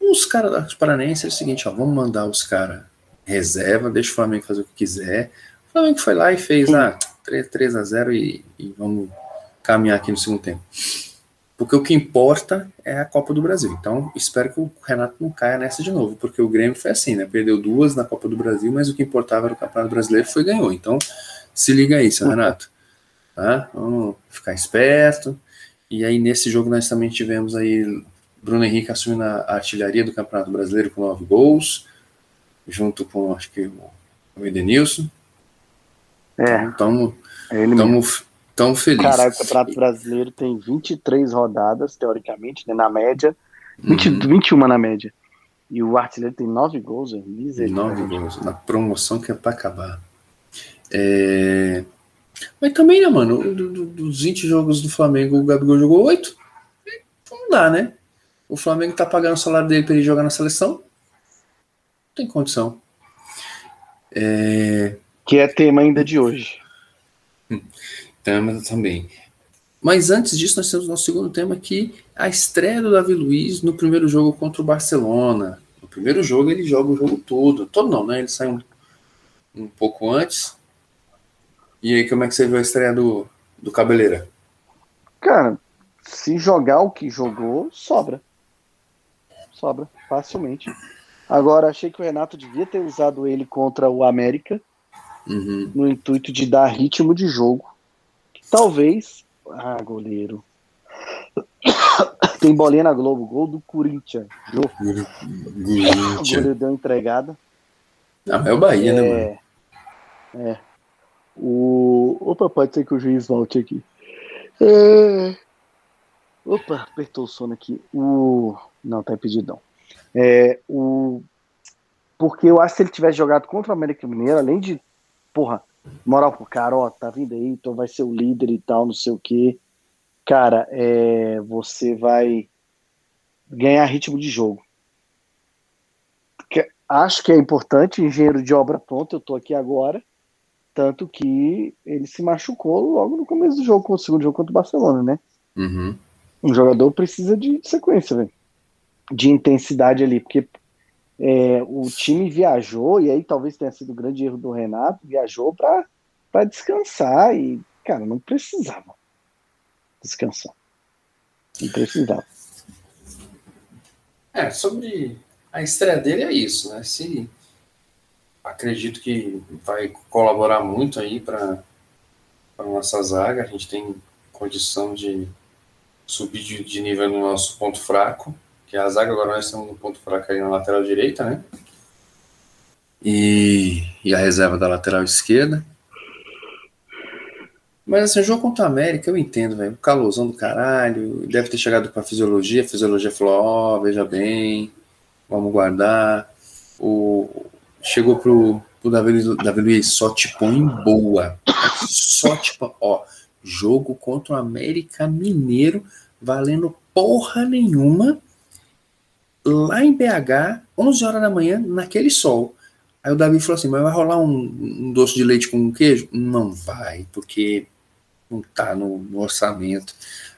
Os caras paranenses é o seguinte, ó, vamos mandar os caras reserva, deixa o Flamengo fazer o que quiser. O Flamengo foi lá e fez ah, 3, 3 a 0 e, e vamos caminhar aqui no segundo tempo. Porque o que importa é a Copa do Brasil. Então, espero que o Renato não caia nessa de novo, porque o Grêmio foi assim, né? Perdeu duas na Copa do Brasil, mas o que importava era o Campeonato Brasileiro foi ganhou. Então, se liga aí, seu Renato. Tá? Vamos ficar esperto. E aí, nesse jogo, nós também tivemos aí Bruno Henrique assumindo a artilharia do Campeonato Brasileiro com nove gols, junto com, acho que, o Edenilson. É. Então, é ele tamo, tão feliz. Caralho, o Campeonato Brasileiro tem 23 rodadas, teoricamente, né, na média. 20, Uhum. 21 na média. E o artilheiro tem 9 gols, é misericórdia. gols. Na promoção que é pra acabar. É... Mas também, né, mano? do- do- dos 20 jogos do Flamengo, o Gabigol jogou 8. Não dá, né? O Flamengo tá pagando o salário dele pra ele jogar na seleção. Não tem condição. É... Que é tema ainda de hoje. Tema também. Mas antes disso, nós temos nosso segundo tema aqui, a estreia do Davi Luiz no primeiro jogo contra o Barcelona. No primeiro jogo ele joga o jogo todo. Todo não, né? Ele sai um, um pouco antes. E aí, como é que você viu a estreia do, do Cabeleira? Cara, se jogar o que jogou, sobra. Sobra, facilmente. Agora, achei que o Renato devia ter usado ele contra o América Uhum. no intuito de dar ritmo de jogo. Talvez. Ah, goleiro. Tem bolinha na Globo, gol do Corinthians. Jô. O goleiro deu entregada. Não, é o Bahia, né, mano? É. É. O... Opa, pode ser que o juiz volte aqui. É... Opa, apertou o sono aqui. O... Não, tá impedidão. É, o... Porque eu acho que se ele tivesse jogado contra o América Mineiro, além de, porra, moral pro cara, ó, tá vindo aí, então vai ser o líder e tal, não sei o quê. Cara, é... você vai ganhar ritmo de jogo. Que- Acho que é importante, engenheiro de obra pronta, eu tô aqui agora. Tanto que ele se machucou logo no começo do jogo, o segundo jogo contra o Barcelona, né? Uhum. Um jogador precisa de sequência, velho. De intensidade ali, porque é, o time viajou, e aí talvez tenha sido o grande erro do Renato, viajou pra descansar e, cara, não precisava descansar. Não precisava. É, sobre a estreia dele é isso, né? Se acredito que vai colaborar muito aí para a nossa zaga, a gente tem condição de subir de, de nível no nosso ponto fraco, que é a zaga, agora nós estamos no ponto fraco aí na lateral direita, né? E, e a reserva da lateral esquerda. Mas assim, o jogo contra o América, eu entendo, velho. O calorzão do caralho, deve ter chegado com a fisiologia, a fisiologia falou, ó, veja bem, vamos guardar. O, chegou pro, pro Davi, Davi Luiz, só te põe boa. Só põe, ó, jogo contra o América Mineiro, valendo porra nenhuma, lá em BH, 11 horas da manhã, naquele sol. Aí o Davi falou assim, mas vai rolar um, um doce de leite com queijo? Não vai, porque não tá no, no orçamento.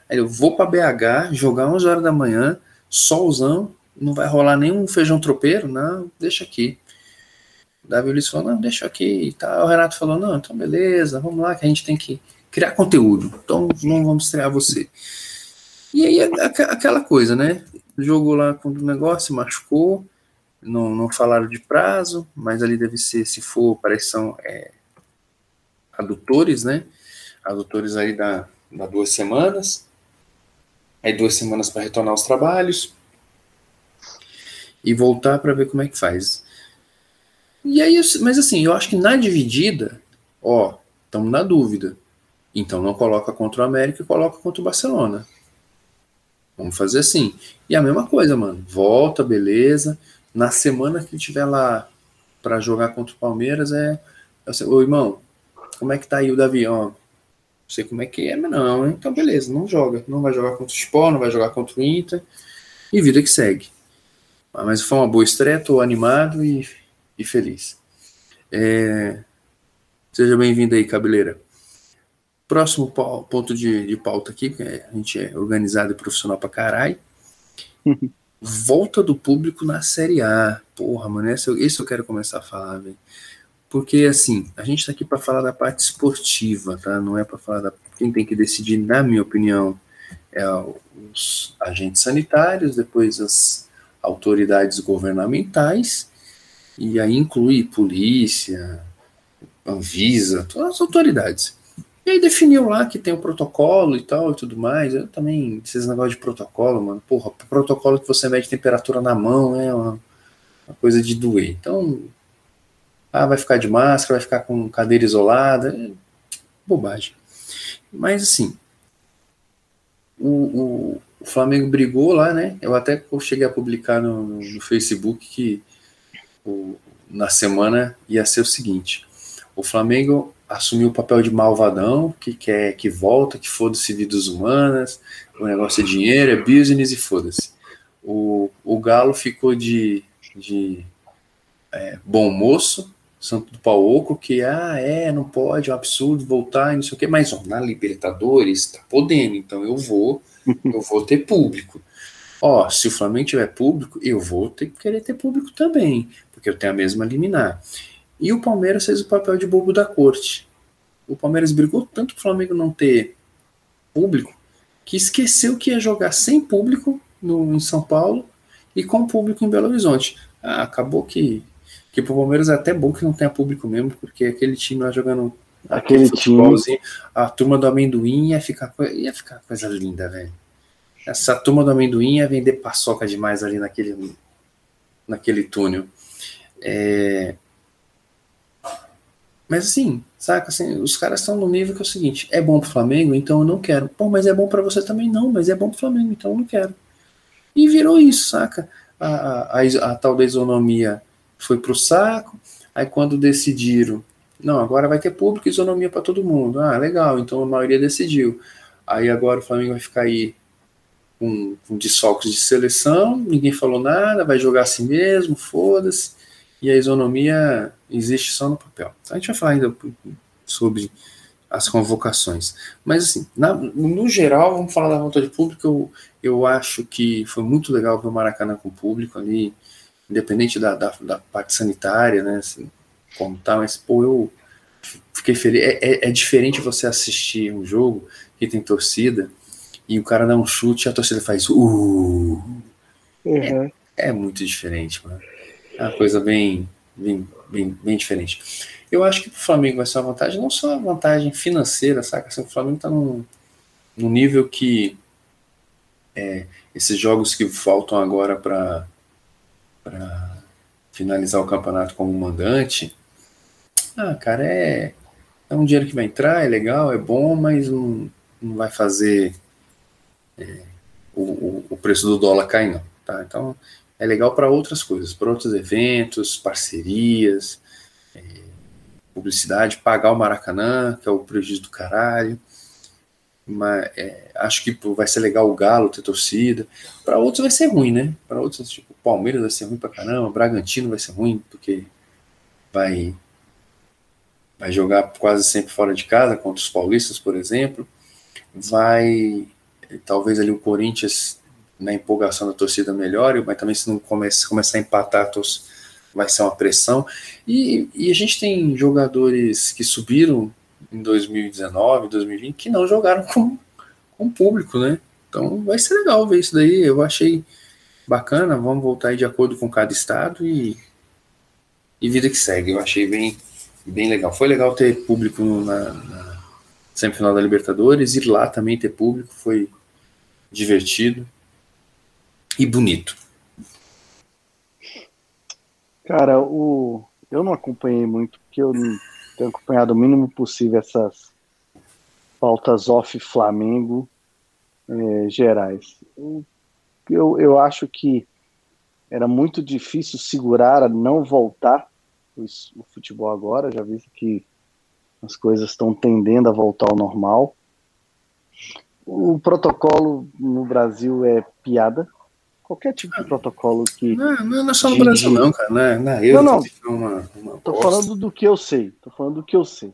Aí eu vou para BH, jogar 11 horas da manhã, solzão, não vai rolar nenhum feijão tropeiro? Não, deixa aqui. O Davi Luiz falou, não, deixa aqui e tal. O Renato falou, não, então beleza, vamos lá, que a gente tem que criar conteúdo, então não vamos estrear você. E aí, aqu- aquela coisa, né? Jogou lá com o negócio, machucou, não, não falaram de prazo, mas ali deve ser, se for, parece são é, adutores, né? Adutores aí da, da duas semanas. Aí duas semanas para retornar aos trabalhos. E voltar para ver como é que faz. E aí, mas assim, eu acho que na dividida, ó, estamos na dúvida. Então não coloca contra o América, coloca contra o Barcelona. Vamos fazer assim. E a mesma coisa, mano. Volta, beleza. Na semana que tiver lá para jogar contra o Palmeiras, é. assim, Ô irmão, como é que tá aí o Davi? Ó, não sei como é que é, mas não, então beleza, não joga. Não vai jogar contra o Sport, não vai jogar contra o Inter. E vida que segue. Mas foi uma boa estreia, estou animado e, e feliz. É, seja bem-vindo aí, cabeleira. Próximo ponto de, de pauta aqui, que é, a gente é organizado e profissional pra caralho. Volta do público na Série A. Porra, mano, esse, esse eu quero começar a falar, velho. Porque, assim, a gente tá aqui para falar da parte esportiva, tá? Não é para falar da. Quem tem que decidir, na minha opinião, é os agentes sanitários, depois as autoridades governamentais, e aí inclui polícia, Anvisa, todas as autoridades. E aí definiu lá que tem o um protocolo e tal e tudo mais. Eu também, esses negócios de protocolo, mano, porra, protocolo que você mede temperatura na mão é uma, uma coisa de doer. Então, ah, vai ficar de máscara, vai ficar com cadeira isolada, é bobagem. Mas assim, o, o, o, Flamengo brigou lá, né? Eu até cheguei a publicar no, no Facebook que o, na semana ia ser o seguinte: o Flamengo assumiu o papel de malvadão, que quer que volta, que foda-se vidas humanas, o negócio é dinheiro, é business e foda-se. O, o Galo ficou de, de é, bom moço, Santo do Pau Oco, que ah, é, não pode, é um absurdo voltar e não sei o quê, mas ó, na Libertadores tá podendo, então eu vou, eu vou ter público. Ó, se o Flamengo tiver público, eu vou ter que querer ter público também, porque eu tenho a mesma liminar. E o Palmeiras fez o papel de bobo da corte. O Palmeiras brigou tanto para o Flamengo não ter público que esqueceu que ia jogar sem público no, em São Paulo e com público em Belo Horizonte. Ah, acabou que, que pro Palmeiras é até bom que não tenha público mesmo, porque aquele time lá jogando aquele time a turma do amendoim ia ficar, ia ficar coisa linda, velho. Essa turma do amendoim ia vender paçoca demais ali naquele, naquele túnel. É, mas assim, saca? Assim, os caras estão no nível que é o seguinte: é bom pro Flamengo, então eu não quero. Pô, mas é bom para você também? Não, mas é bom pro Flamengo, então eu não quero. E virou isso, saca? A, a, a, a tal da isonomia foi pro saco. Aí quando decidiram, não, agora vai ter público e isonomia para todo mundo. Ah, legal, então a maioria decidiu. Aí agora o Flamengo vai ficar aí com, com desfalques de seleção, ninguém falou nada, vai jogar assim mesmo, foda-se e a isonomia existe só no papel. A gente vai falar ainda sobre as convocações. Mas, assim, na, no geral, vamos falar da volta de público. Eu, eu acho que foi muito legal ver o Maracanã com o público ali, independente da, da, da parte sanitária, né? Assim, como tá, mas, pô, eu fiquei feliz. É, é, é, diferente você assistir um jogo que tem torcida e o cara dá um chute e a torcida faz. Uh! Uhum. É, é muito diferente, mano. É uma coisa bem, bem, bem, bem diferente. Eu acho que para o Flamengo vai ser uma vantagem, não só uma vantagem financeira, saca? Assim, o Flamengo está num, num nível que é, esses jogos que faltam agora para finalizar o campeonato como mandante, ah, cara, é, é um dinheiro que vai entrar, é legal, é bom, mas não, não vai fazer é, o, o, preço do dólar cair, não. Tá? Então, é legal para outras coisas, para outros eventos, parcerias, é, publicidade, pagar o Maracanã, que é o prejuízo do caralho. Mas, é, acho que vai ser legal o Galo ter torcida. Para outros vai ser ruim, né? Para outros, tipo, Palmeiras vai ser ruim para caramba, Bragantino vai ser ruim, porque vai, vai jogar quase sempre fora de casa, contra os paulistas, por exemplo. Vai, talvez ali o Corinthians na empolgação da torcida melhore, mas também se não começa, começar a empatar, vai ser uma pressão. E, e a gente tem jogadores que subiram em 2019, 2020, que não jogaram com, com público, né? Então vai ser legal ver isso daí. Eu achei bacana. Vamos voltar aí de acordo com cada estado e, e vida que segue. Eu achei bem, bem legal. Foi legal ter público na, na semifinal da Libertadores, ir lá também ter público foi divertido e bonito. Cara, o... eu não acompanhei muito, porque eu tenho acompanhado o mínimo possível essas pautas off-Flamengo é, gerais. Eu, eu acho que era muito difícil segurar a não voltar o futebol agora, já visto que as coisas estão tendendo a voltar ao normal. O protocolo no Brasil é piada, Qualquer tipo de protocolo que. Não, não é só no de, Brasil, não, cara. Não, é, não, é eu não. não. Uma, uma tô falando do que eu sei. Tô falando do que eu sei.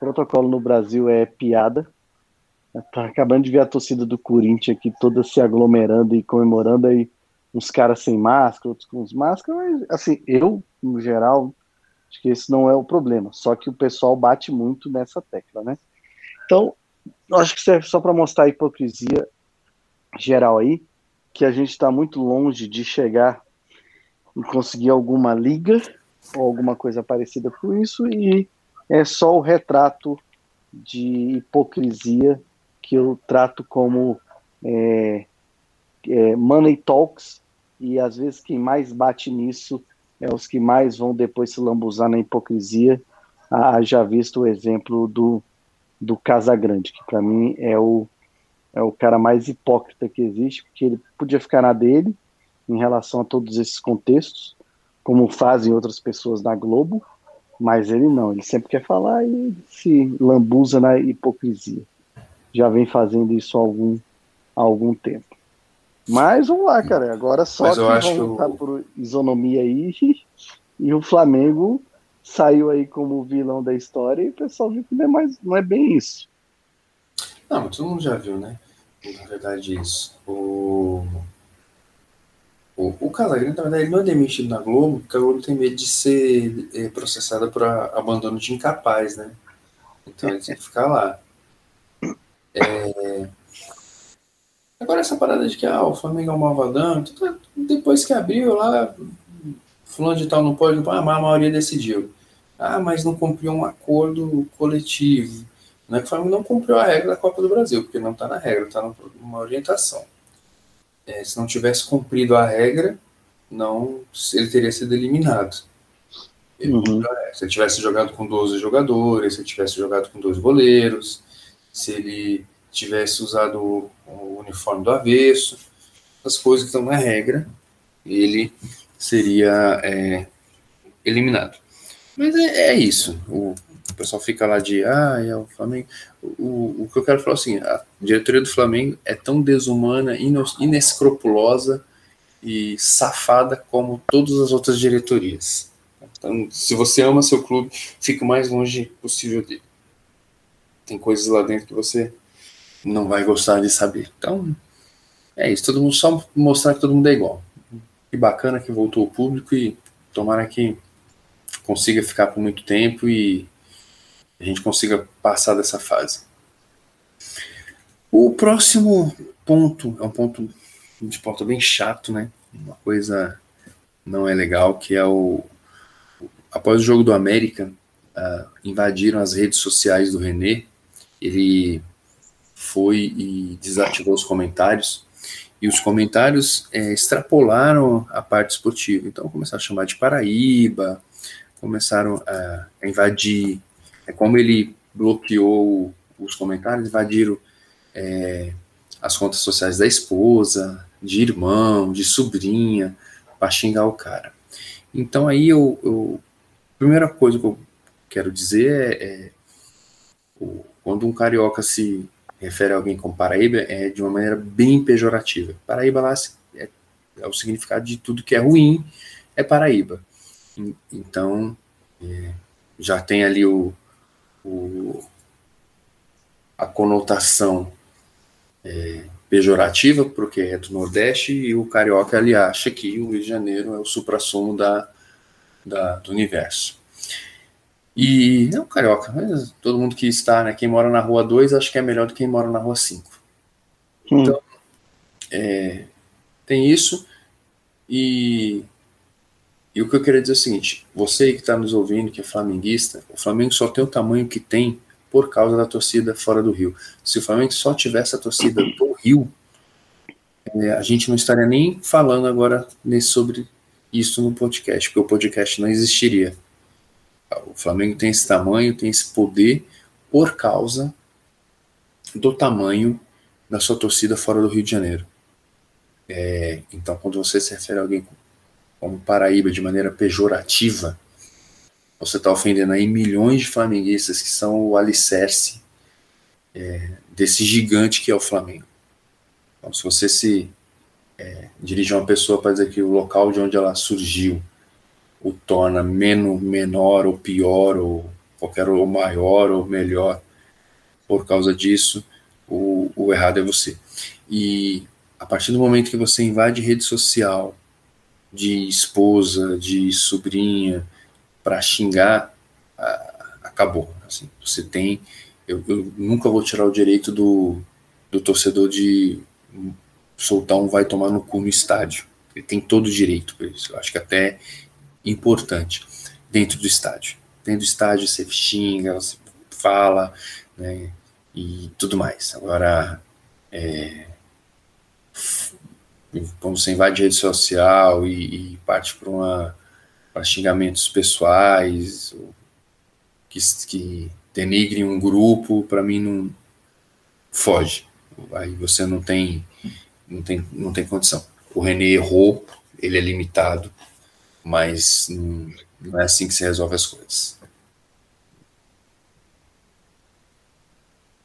Protocolo no Brasil é piada. Tá acabando de ver a torcida do Corinthians aqui toda se aglomerando e comemorando aí uns caras sem máscara, outros com máscaras, mas assim, eu, no geral, acho que esse não é o problema. Só que o pessoal bate muito nessa tecla, né? Então, acho que serve só para mostrar a hipocrisia geral aí, que a gente está muito longe de chegar e conseguir alguma liga ou alguma coisa parecida com isso, e é só o retrato de hipocrisia que eu trato como é, é, money talks, e às vezes quem mais bate nisso é os que mais vão depois se lambuzar na hipocrisia. Ah, já visto o exemplo do, do Casagrande, que para mim é o, é o cara mais hipócrita que existe, porque ele podia ficar na dele em relação a todos esses contextos, como fazem outras pessoas na Globo, mas ele não, ele sempre quer falar e se lambuza na hipocrisia. Já vem fazendo isso há algum, há algum tempo. Mas vamos lá, cara. Agora só Mas que vamos lutar por isonomia aí. E o Flamengo saiu aí como vilão da história e o pessoal viu que não é, mais, não é bem isso. Não, todo mundo já viu, né? Na verdade, isso. O, o, o Casagrande, na verdade, ele não é demitido na Globo, porque a Globo tem medo de ser é, processada por abandono de incapaz, né? Então ele tem que ficar lá. É, Agora essa parada de que ah, o Flamengo é um malvadão, depois que abriu lá, fulano de tal não pode, ah, mas a maioria decidiu. Ah, mas não cumpriu um acordo coletivo. Não é que o Flamengo não cumpriu a regra da Copa do Brasil, porque não está na regra, está numa orientação. É, se não tivesse cumprido a regra, não, ele teria sido eliminado. Ele uhum. Se ele tivesse jogado com 12 jogadores, se ele tivesse jogado com dois goleiros, se ele tivesse usado o uniforme do avesso, as coisas que estão na regra, ele seria é, eliminado. Mas é, é isso. O, o, pessoal fica lá de ah, é o Flamengo. O, o, que eu quero falar assim, a diretoria do Flamengo é tão desumana, inescrupulosa e safada como todas as outras diretorias. Então, se você ama seu clube, fique o mais longe possível dele. Tem coisas lá dentro que você não vai gostar de saber. Então, é isso. Todo mundo só mostrar que todo mundo é igual. Que bacana que voltou o público e tomara que consiga ficar por muito tempo e a gente consiga passar dessa fase. O próximo ponto é um ponto de pauta bem chato, né? Uma coisa não é legal, que é o após o jogo do América, uh, invadiram as redes sociais do René. Ele foi e desativou os comentários. E os comentários é, extrapolaram a parte esportiva. Então começaram a chamar de Paraíba, começaram a, a invadir. É como ele bloqueou os comentários, invadiram é, as contas sociais da esposa, de irmão, de sobrinha, para xingar o cara. Então aí eu, eu, a primeira coisa que eu quero dizer é, é quando um carioca se refere a alguém como Paraíba é de uma maneira bem pejorativa. Paraíba lá é, é o significado de tudo que é ruim, é Paraíba. Então, é, já tem ali o, o a conotação é, pejorativa, porque é do Nordeste, e o carioca ali acha que o Rio de Janeiro é o supra-sumo da, da, do universo. E não carioca, mas todo mundo que está, né? Quem mora na rua 2 acho que é melhor do que quem mora na rua 5. Hum. Então, é, tem isso. E, e o que eu queria dizer é o seguinte: você que está nos ouvindo, que é flamenguista, o Flamengo só tem o tamanho que tem por causa da torcida fora do Rio. Se o Flamengo só tivesse a torcida do Rio, é, a gente não estaria nem falando agora nesse, sobre isso no podcast, porque o podcast não existiria. O Flamengo tem esse tamanho, tem esse poder por causa do tamanho da sua torcida fora do Rio de Janeiro. É, então, quando você se refere a alguém como Paraíba de maneira pejorativa, você está ofendendo aí milhões de flamenguistas que são o alicerce é, desse gigante que é o Flamengo. Então, se você se é, dirigir uma pessoa para dizer que o local de onde ela surgiu o torna menos, menor ou pior, ou qualquer ou maior ou melhor por causa disso, o, o errado é você. E a partir do momento que você invade rede social de esposa, de sobrinha, para xingar, acabou. Assim, você tem. Eu, eu, nunca vou tirar o direito do, do torcedor de soltar um vai tomar no cu no estádio. Ele tem todo o direito para isso. Eu acho que até importante dentro do estádio. Dentro do estádio você xinga, você fala, né, e tudo mais. Agora, é, quando você invade rede social e, e parte para xingamentos pessoais, que, que denigrem um grupo, para mim não foge. Aí você não tem, não tem, não tem condição. O René errou, ele é limitado, mas não, não é assim que se resolve as coisas.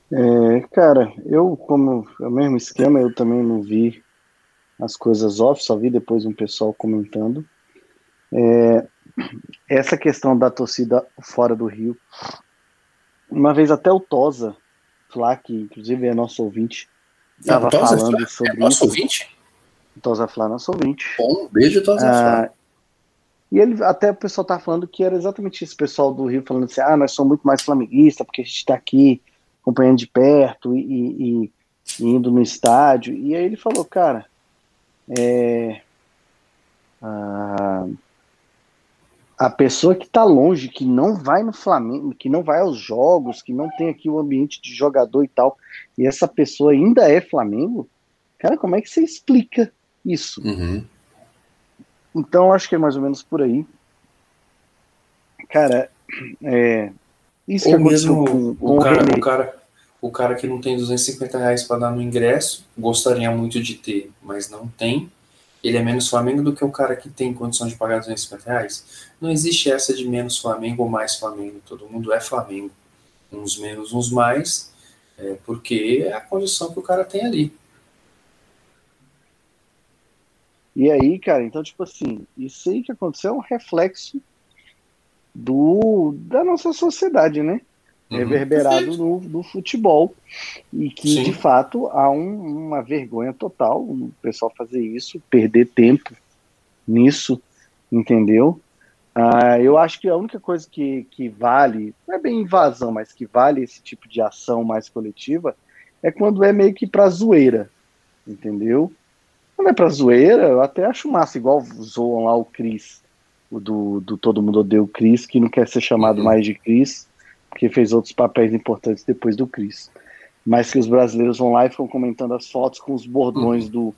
É, cara, eu, como é o mesmo esquema, eu também não vi as coisas off, só vi depois um pessoal comentando. É, essa questão da torcida fora do Rio, uma vez até o Tosa, Flá, que inclusive é nosso ouvinte, estava falando Flá, sobre é nosso isso. ouvinte? Tosa Flá, nosso ouvinte. Bom, beijo, Tosa ah, Flá. E ele, até o pessoal tá falando que era exatamente esse pessoal do Rio falando assim, ah, nós somos muito mais flamenguistas porque a gente está aqui acompanhando de perto e, e, e, indo no estádio. E aí ele falou, cara, é, a, a pessoa que está longe, que não vai no Flamengo, que não vai aos jogos, que não tem aqui o ambiente de jogador e tal, e essa pessoa ainda é Flamengo, cara, como é que você explica isso? Uhum. Então, acho que é mais ou menos por aí. Cara, é, isso Ou mesmo com, com o, cara, o, cara, o cara que não tem 250 reais para dar no ingresso, gostaria muito de ter, mas não tem. Ele é menos Flamengo do que o cara que tem condição de pagar 250 reais. Não existe essa de menos Flamengo ou mais Flamengo. Todo mundo é Flamengo. Uns menos, uns mais, é, porque é a condição que o cara tem ali. E aí, cara, então, tipo assim, isso aí que aconteceu é um reflexo do, da nossa sociedade, né? Uhum, reverberado no, no, futebol. E que, Sim. de fato, há um, uma vergonha total o pessoal fazer isso, perder tempo nisso, entendeu? Ah, eu acho que a única coisa que, que vale, não é bem invasão, mas que vale esse tipo de ação mais coletiva, é quando é meio que pra zoeira, entendeu? Quando é pra zoeira, eu até acho massa, igual zoam lá o Cris, o do, do Todo Mundo Odeia o Cris, que não quer ser chamado uhum. mais de Cris, porque fez outros papéis importantes depois do Cris. Mas que os brasileiros vão lá e ficam comentando as fotos com os bordões uhum. do,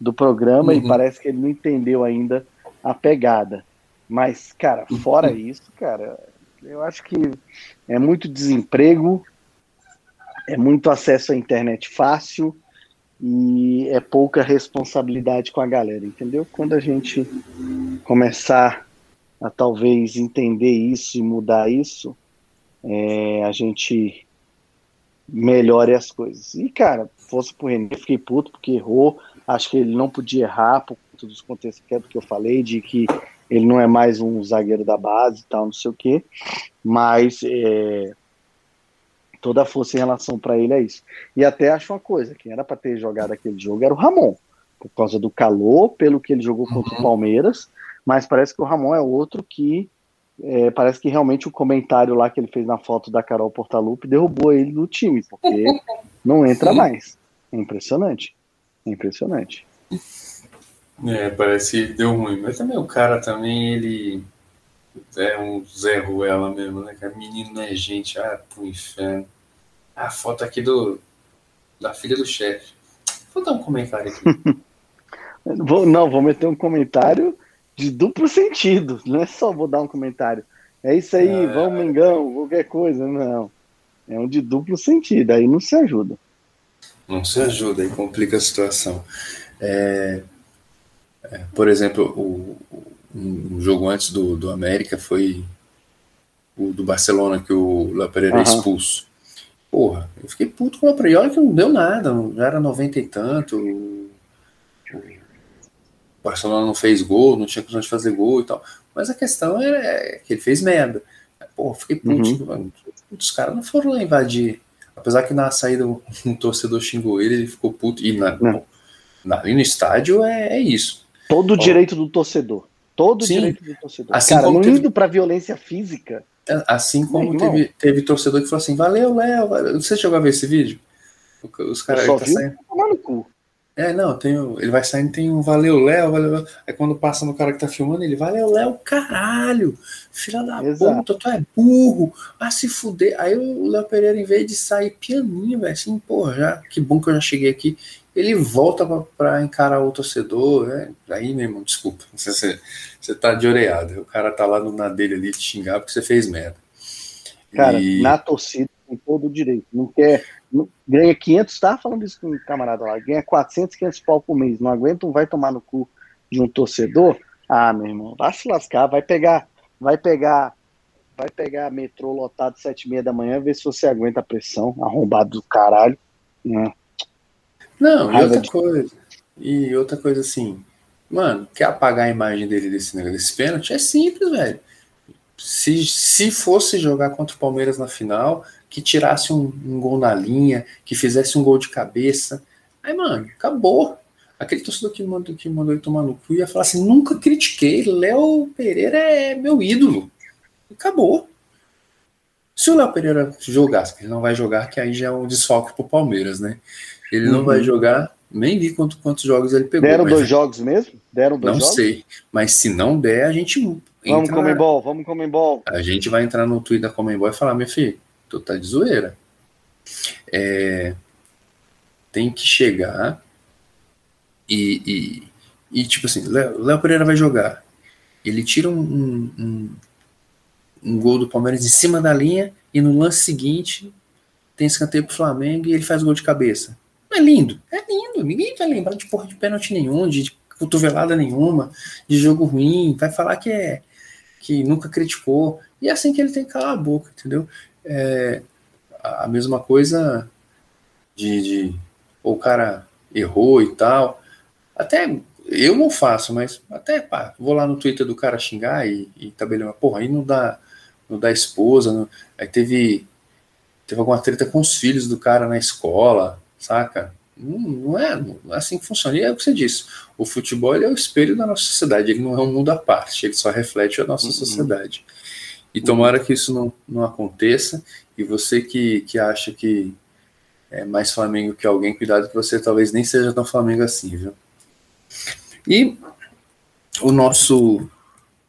do programa uhum. e parece que ele não entendeu ainda a pegada. Mas, cara, fora uhum. isso, cara, eu acho que é muito desemprego, é muito acesso à internet fácil, e é pouca responsabilidade com a galera, entendeu? Quando a gente começar a talvez entender isso e mudar isso, é, a gente melhore as coisas. E, cara, fosse pro René, fiquei puto porque errou, acho que ele não podia errar por conta dos contextos que, é que eu falei, de que ele não é mais um zagueiro da base e tal, não sei o quê, mas é, toda a força em relação para ele é isso. E até acho uma coisa, quem era para ter jogado aquele jogo era o Ramon, por causa do calor, pelo que ele jogou contra uhum. o Palmeiras, mas parece que o Ramon é outro que é, parece que realmente o comentário lá que ele fez na foto da Carol Portalupe derrubou ele do time, porque não entra mais. É impressionante. É impressionante. É, parece que deu ruim. Mas também o cara também, ele é um Zé Ruela mesmo, né? Que a menina não é gente, ah, pro inferno. A foto aqui do da filha do chefe. Vou dar um comentário aqui. vou, não, vou meter um comentário de duplo sentido. Não é só vou dar um comentário. É isso aí, é... vamos Mengão, qualquer coisa. Não. É um de duplo sentido, aí não se ajuda. Não se ajuda, aí complica a situação. É, é, por exemplo, o, um, jogo antes do, do América foi o do Barcelona, que o La Pereira uhum. expulso. Porra, eu fiquei puto com o Lapre. olha que não deu nada, já era 90 e tanto. o Barcelona não fez gol, não tinha condição de fazer gol e tal. Mas a questão é que ele fez merda. Pô, fiquei puto. Uhum. Os caras não foram lá invadir. Apesar que na saída um, torcedor xingou ele, ele ficou puto. E na, na, ali no estádio é, é isso. Todo o direito do torcedor. Todo o direito do torcedor. Assim Cara, não teve... indo pra violência física. É, assim como teve, teve torcedor que falou assim: valeu, Léo. Você chegou a ver esse vídeo? Os caras tá saindo. no cu. É, não, tem, ele vai saindo, tem um valeu, Léo, valeu, Léo. Aí quando passa no cara que tá filmando, ele valeu, Léo, caralho, filha da Exato. puta, tu é burro, ah, se fuder. Aí o Léo Pereira, em vez de sair pianinho, velho, assim, porra, já, que bom que eu já cheguei aqui, ele volta pra, pra encarar o torcedor, né? Aí, meu irmão, desculpa, você, você tá de oreada, o cara tá lá no na dele ali te xingar porque você fez merda. Cara, e... na torcida, com todo o direito, não quer ganha 500, tá falando isso com um camarada lá, ganha 400, 500 pau por mês, não aguenta, vai tomar no cu de um torcedor? Ah, meu irmão, vai se lascar, vai pegar, vai pegar, vai pegar metrô lotado sete e meia da manhã, ver se você aguenta a pressão, arrombado do caralho. Né? Não, e outra de... coisa, e outra coisa assim, mano, quer apagar a imagem dele desse desse pênalti? É simples, velho. Se, se fosse jogar contra o Palmeiras na final, que tirasse um, um, gol na linha, que fizesse um gol de cabeça. Aí, mano, acabou. Aquele torcedor que mandou, que mandou ele tomar no cu ia falar assim: nunca critiquei, Léo Pereira é meu ídolo. Acabou. Se o Léo Pereira jogasse, ele não vai jogar, que aí já é um desfalque pro Palmeiras, né? Ele uhum. não vai jogar, nem vi quanto, quantos jogos ele pegou. Deram dois jogos mesmo? Deram dois não jogos? sei, mas se não der, a gente. Vamos entra, Comembol, vamos Comembol. A gente vai entrar no Twitter da Comembol e falar: meu filho, tu tá de zoeira. É, tem que chegar e, e, e tipo assim, Léo Pereira vai jogar. Ele tira um, um, um, um, gol do Palmeiras em cima da linha e no lance seguinte tem escanteio pro Flamengo e ele faz gol de cabeça. É lindo? É lindo. Ninguém vai lembrar de porra de pênalti nenhum, de cotovelada nenhuma, de jogo ruim. Vai falar que é que nunca criticou. E é assim que ele tem que calar a boca, entendeu? É, a mesma coisa de, de o cara errou e tal. Até eu não faço, mas até pá, vou lá no Twitter do cara xingar e, e tabelando, porra, aí não dá, não dá esposa, não, aí teve teve alguma treta com os filhos do cara na escola, saca? Não, não, é, não é assim que funciona. E é o que você disse: o futebol é o espelho da nossa sociedade, ele não é um mundo à parte, ele só reflete a nossa uhum. sociedade. E tomara que isso não, não aconteça. E você que, que acha que é mais Flamengo que alguém, cuidado que você talvez nem seja tão Flamengo assim, viu? E o nosso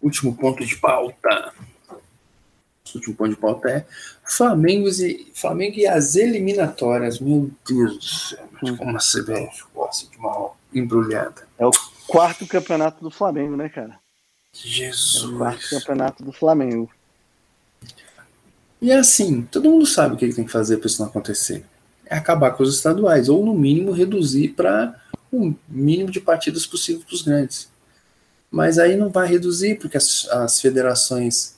último ponto de pauta. O último ponto de pauta é Flamengo e, Flamengo e as eliminatórias. Meu Deus do céu, como a CBF gosta de uma embrulhada. É o quarto campeonato do Flamengo, né, cara? Jesus. É o quarto campeonato do Flamengo. E é assim, todo mundo sabe o que tem que fazer para isso não acontecer. É acabar com os estaduais, ou no mínimo reduzir para o mínimo de partidas possível para os grandes. Mas aí não vai reduzir, porque as, as federações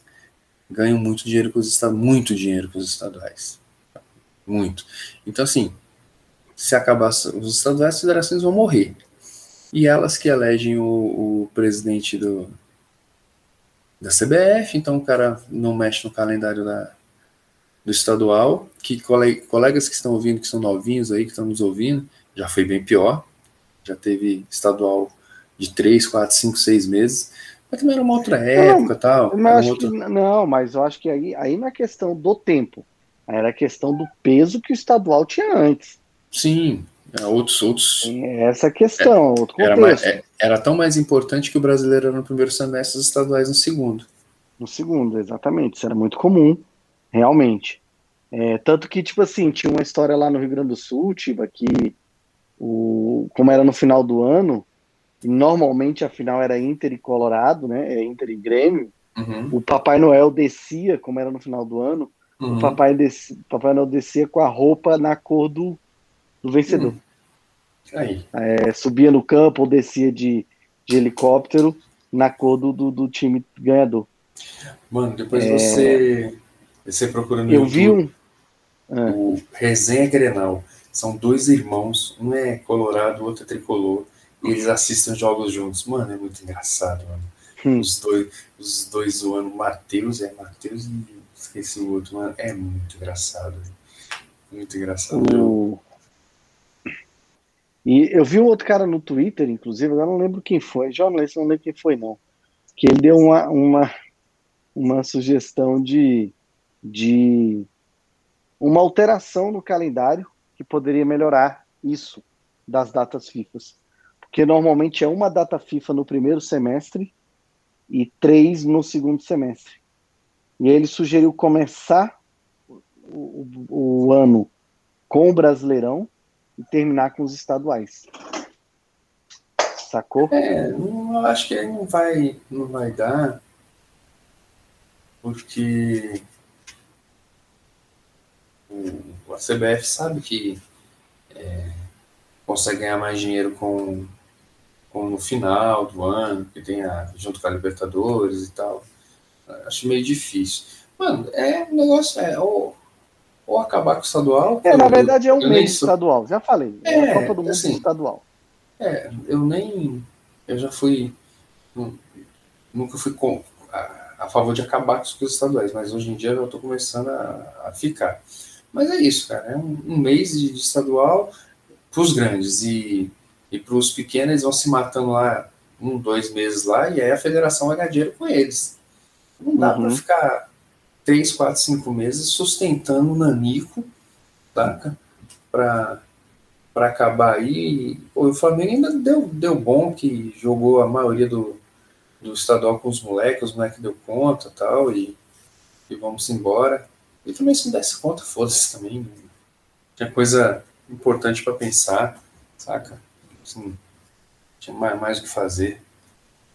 ganham muito dinheiro com os estaduais, muito dinheiro com os estaduais. Muito. Então, assim, se acabar os estaduais, as federações vão morrer. E elas que elegem o, o presidente do, da CBF, então o cara não mexe no calendário da, do estadual, que colegas que estão ouvindo, que são novinhos aí, que estão nos ouvindo, já foi bem pior. Já teve estadual de 3, 4, 5, 6 meses. Mas também era uma outra época não, tal. Mas outra... que, não, mas eu acho que aí, aí na questão do tempo. Era a questão do peso que o estadual tinha antes. Sim, é, outros. outros essa questão, é, outro era, mais, é, era, tão mais importante que o brasileiro era no primeiro semestre, os estaduais no segundo. No segundo, exatamente. Isso era muito comum realmente. É, tanto que, tipo assim, tinha uma história lá no Rio Grande do Sul, tipo, que o, como era no final do ano, normalmente a final era Inter e Colorado, né? É Inter e Grêmio. Uhum. O Papai Noel descia, como era no final do ano, uhum. o Papai, descia, Papai Noel descia com a roupa na cor do, do vencedor. Uhum. Aí. É, subia no campo ou descia de, de helicóptero na cor do, do, do time ganhador. Mano, depois é... você você procura no Eu YouTube, vi um. O Resenha Grenal. São dois irmãos, um é colorado, o outro é tricolor. e eles assistem jogos juntos. Mano, é muito engraçado, mano. Hum. Os, dois, os dois zoando Matheus, é Matheus e esqueci o outro, mano. É muito engraçado. Muito engraçado. O... E eu vi um outro cara no Twitter, inclusive, agora não lembro quem foi, jornalista, não lembro quem foi, não. Que ele deu uma, uma, uma sugestão de, de uma alteração no calendário que poderia melhorar isso das datas FIFA. Porque normalmente é uma data FIFA no primeiro semestre e três no segundo semestre. E ele sugeriu começar o, o, o ano com o Brasileirão e terminar com os estaduais. Sacou? É, não, acho que não vai, não vai dar, porque o, a CBF sabe que é, consegue ganhar mais dinheiro com, com no final do ano, que tem a, junto com a Libertadores e tal. Acho meio difícil. Mano, é um negócio, é, ou, ou acabar com o estadual. É, na verdade é um mês sou... estadual, já falei. É, é a Copa do Mundo assim, estadual. É, eu nem. Eu já fui. Nunca fui com, a, a favor de acabar com os estaduais, mas hoje em dia eu estou começando a, a, ficar. Mas é isso, cara. É um, um mês de, de estadual para os grandes e, e para os pequenos, eles vão se matando lá um, dois meses lá, e aí a federação dinheiro com eles. Não dá uhum. para ficar três, quatro, cinco meses sustentando o Nanico? Para para acabar aí. o Flamengo ainda deu, deu bom que jogou a maioria do, do estadual com os moleques, os moleques deu conta tal, e, e vamos embora. E também se não desse conta, foda-se também. Tinha coisa importante para pensar, saca? Assim, tinha mais, mais o que fazer.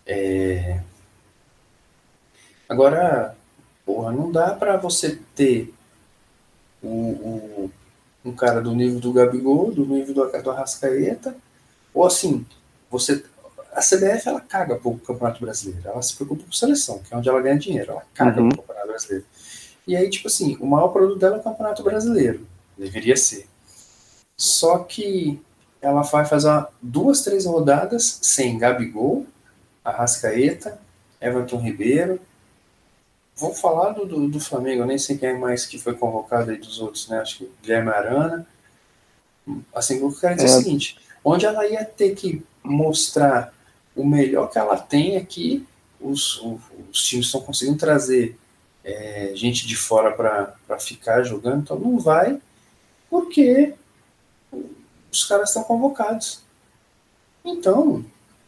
É... Agora, porra, não dá para você ter o, o, um cara do nível do Gabigol, do nível do, do Arrascaeta, ou assim, você. A CBF ela caga pro Campeonato Brasileiro, ela se preocupa com seleção, que é onde ela ganha dinheiro, ela caga uhum. pro Campeonato Brasileiro. E aí, tipo assim, o maior produto dela é o Campeonato Brasileiro, deveria ser. Só que ela vai fazer duas, três rodadas sem Gabigol, Arrascaeta, Everton Ribeiro. Vou falar do, do, do, Flamengo, eu nem sei quem é mais que foi convocado aí dos outros, né? Acho que Guilherme Arana. Assim, eu quero dizer é. o seguinte: onde ela ia ter que mostrar o melhor que ela tem aqui, os, os, os times estão conseguindo trazer é, gente de fora para ficar jogando, então não vai, porque os caras estão convocados. Então,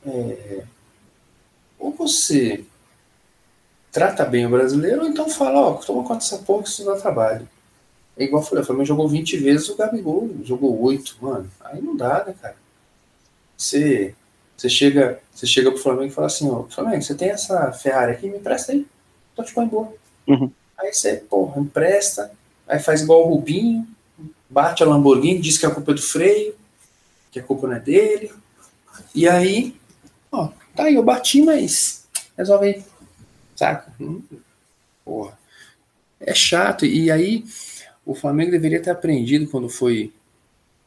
é, ou você trata bem o brasileiro, ou então fala, ó, toma conta dessa porra que isso dá trabalho. É igual eu falei, o Flamengo jogou 20 vezes, o Gabigol jogou 8, mano. Aí não dá, né, cara? Você, você, chega, você chega pro Flamengo e fala assim, ó, Flamengo, você tem essa Ferrari aqui, me empresta aí. Tô te põe Uhum. Aí você, porra, empresta, aí faz igual o Rubinho, bate a Lamborghini, diz que a culpa é do freio, que a culpa não é dele. E aí, ó, tá aí, eu bati, mas resolve aí. Saca? Hum, porra. É chato. E aí, o Flamengo deveria ter aprendido quando foi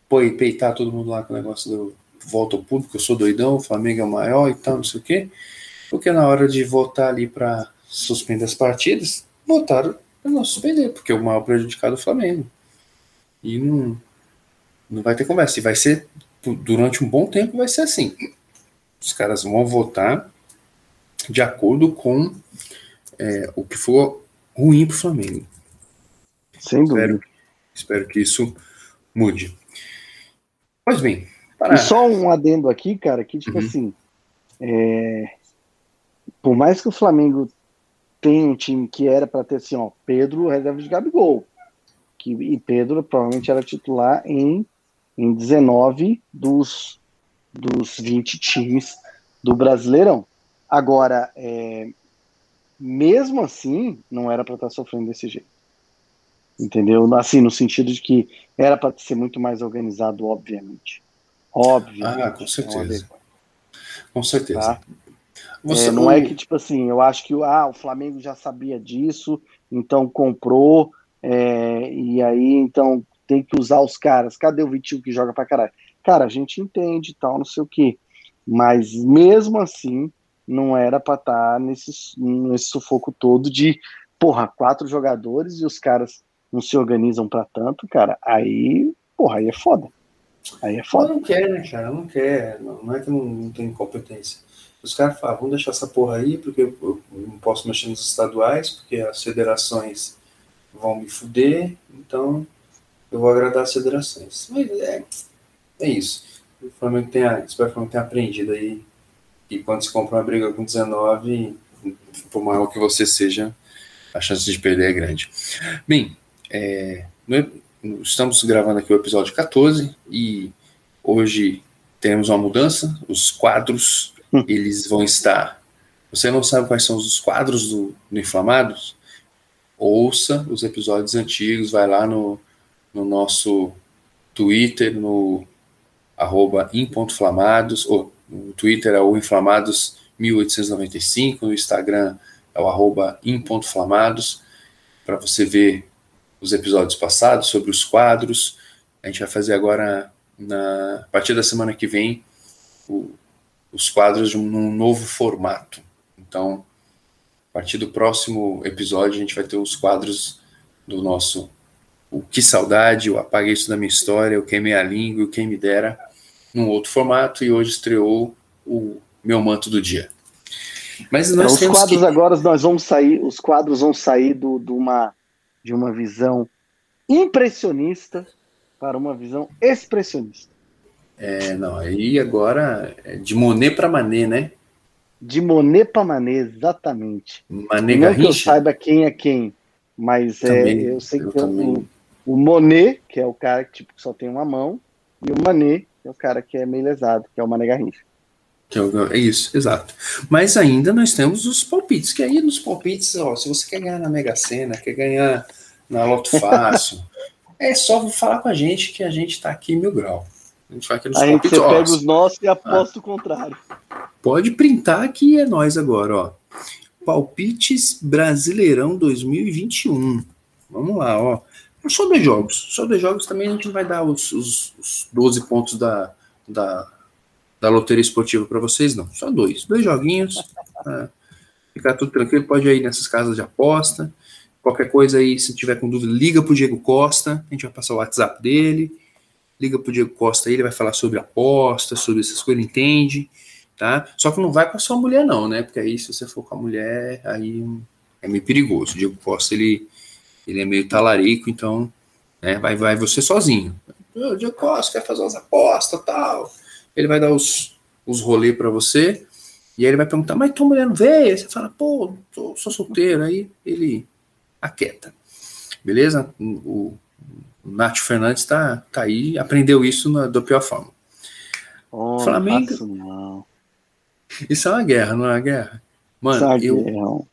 foi peitar todo mundo lá com o negócio do volta ao público, eu sou doidão, o Flamengo é o maior e tal, não sei o quê. Porque na hora de votar ali para suspender as partidas, votaram para não suspender, porque o maior prejudicado é o Flamengo. E não, não vai ter conversa. E vai ser, durante um bom tempo, vai ser assim. Os caras vão votar de acordo com é, o que for ruim para o Flamengo. Sem dúvida. Espero, espero que isso mude. Pois bem. Para... E só um adendo aqui, cara, que tipo uhum. assim, é... por mais que o Flamengo tenha um time que era para ter assim, ó, Pedro reserva de Gabigol, que, e Pedro provavelmente era titular em, em 19 dos, dos 20 times do Brasileirão. Agora, é, mesmo assim, não era para estar tá sofrendo desse jeito. Entendeu? Assim, no sentido de que era para ser muito mais organizado, obviamente. Obviamente. Ah, com certeza. Com certeza. Tá? Você... É, não é que, tipo assim, eu acho que ah, o Flamengo já sabia disso, então comprou, é, e aí, então, tem que usar os caras. Cadê o Vitinho que joga pra caralho? Cara, a gente entende e tal, não sei o quê. Mas mesmo assim, não era para estar tá nesse, nesse sufoco todo de, porra, quatro jogadores e os caras não se organizam para tanto, cara. Aí, porra, aí é foda. Aí é foda. Não, não quer, né, cara? Não quer. Não, não é que não, não tem competência. Os caras falam, vamos deixar essa porra aí, porque eu, não posso mexer nos estaduais, porque as federações vão me fuder, então eu vou agradar as federações. Mas é, é isso. O Flamengo tenha, espero que o Flamengo tenha aprendido aí que quando se compra uma briga com 19, por maior que você seja, a chance de perder é grande. Bem, é, estamos gravando aqui o episódio 14 e hoje temos uma mudança. Os quadros. Eles vão estar. Você não sabe quais são os quadros do, do Inflamados? Ouça os episódios antigos, vai lá no, no nosso Twitter, no arroba inflamados, ou no Twitter é o inflamados 1895, no Instagram é o arroba inflamados, para você ver os episódios passados sobre os quadros. A gente vai fazer agora, na, a partir da semana que vem, o, os quadros num novo formato. Então, a partir do próximo episódio, a gente vai ter os quadros do nosso o Que Saudade, o Apaguei Isso da Minha História, o Queimei a Língua, o Quem Me Dera, num outro formato, e hoje estreou o Meu Manto do Dia. Mas nós então, os quadros que... agora nós vamos sair, os quadros vão sair do, do uma, de uma visão impressionista para uma visão expressionista. É, não, aí agora é de Monet para Manet, né? De Monet para Manet, exatamente. Manet Não que eu saiba quem é quem, mas é, também, é, eu sei que eu o, o Monet, que é o cara que tipo, só tem uma mão, e o Manet, que é o cara que é meio lesado, que é o Mané Garrincha. É, é isso, exato. Mas ainda nós temos os palpites, que aí nos palpites, ó, se você quer ganhar na Mega Sena, quer ganhar na Loto Fácil, é só falar com a gente que a gente tá aqui mil grau. A gente vai nos aí. Você pega os nossos e aposta ah, o contrário. Pode printar que é nós agora, ó. Palpites Brasileirão 2021. Vamos lá, ó. Só dois jogos. Só dois jogos também a gente vai dar os, os, os 12 pontos da, da, da loteria esportiva para vocês, não. Só dois. Dois joguinhos. Tá? Ficar tudo tranquilo. Pode ir nessas casas de aposta. Qualquer coisa aí, se tiver com dúvida, liga pro Diego Costa. A gente vai passar o WhatsApp dele. Liga pro Diego Costa aí, ele vai falar sobre aposta, sobre essas coisas, entende tá? Só que não vai com a sua mulher não, né? Porque aí se você for com a mulher, aí é meio perigoso. O Diego Costa, ele, ele é meio talarico, então né, vai, vai você sozinho. O Diego Costa quer fazer umas apostas tal. Ele vai dar os, os rolês para você, e aí ele vai perguntar, mas tua mulher não veio? Aí você fala, pô, tô, sou solteiro. Aí ele aquieta. Beleza? O, o Nath Fernandes tá, tá aí, aprendeu isso na, da pior forma. Oh, Flamengo. Isso é uma guerra, não é uma guerra? Mano, eu,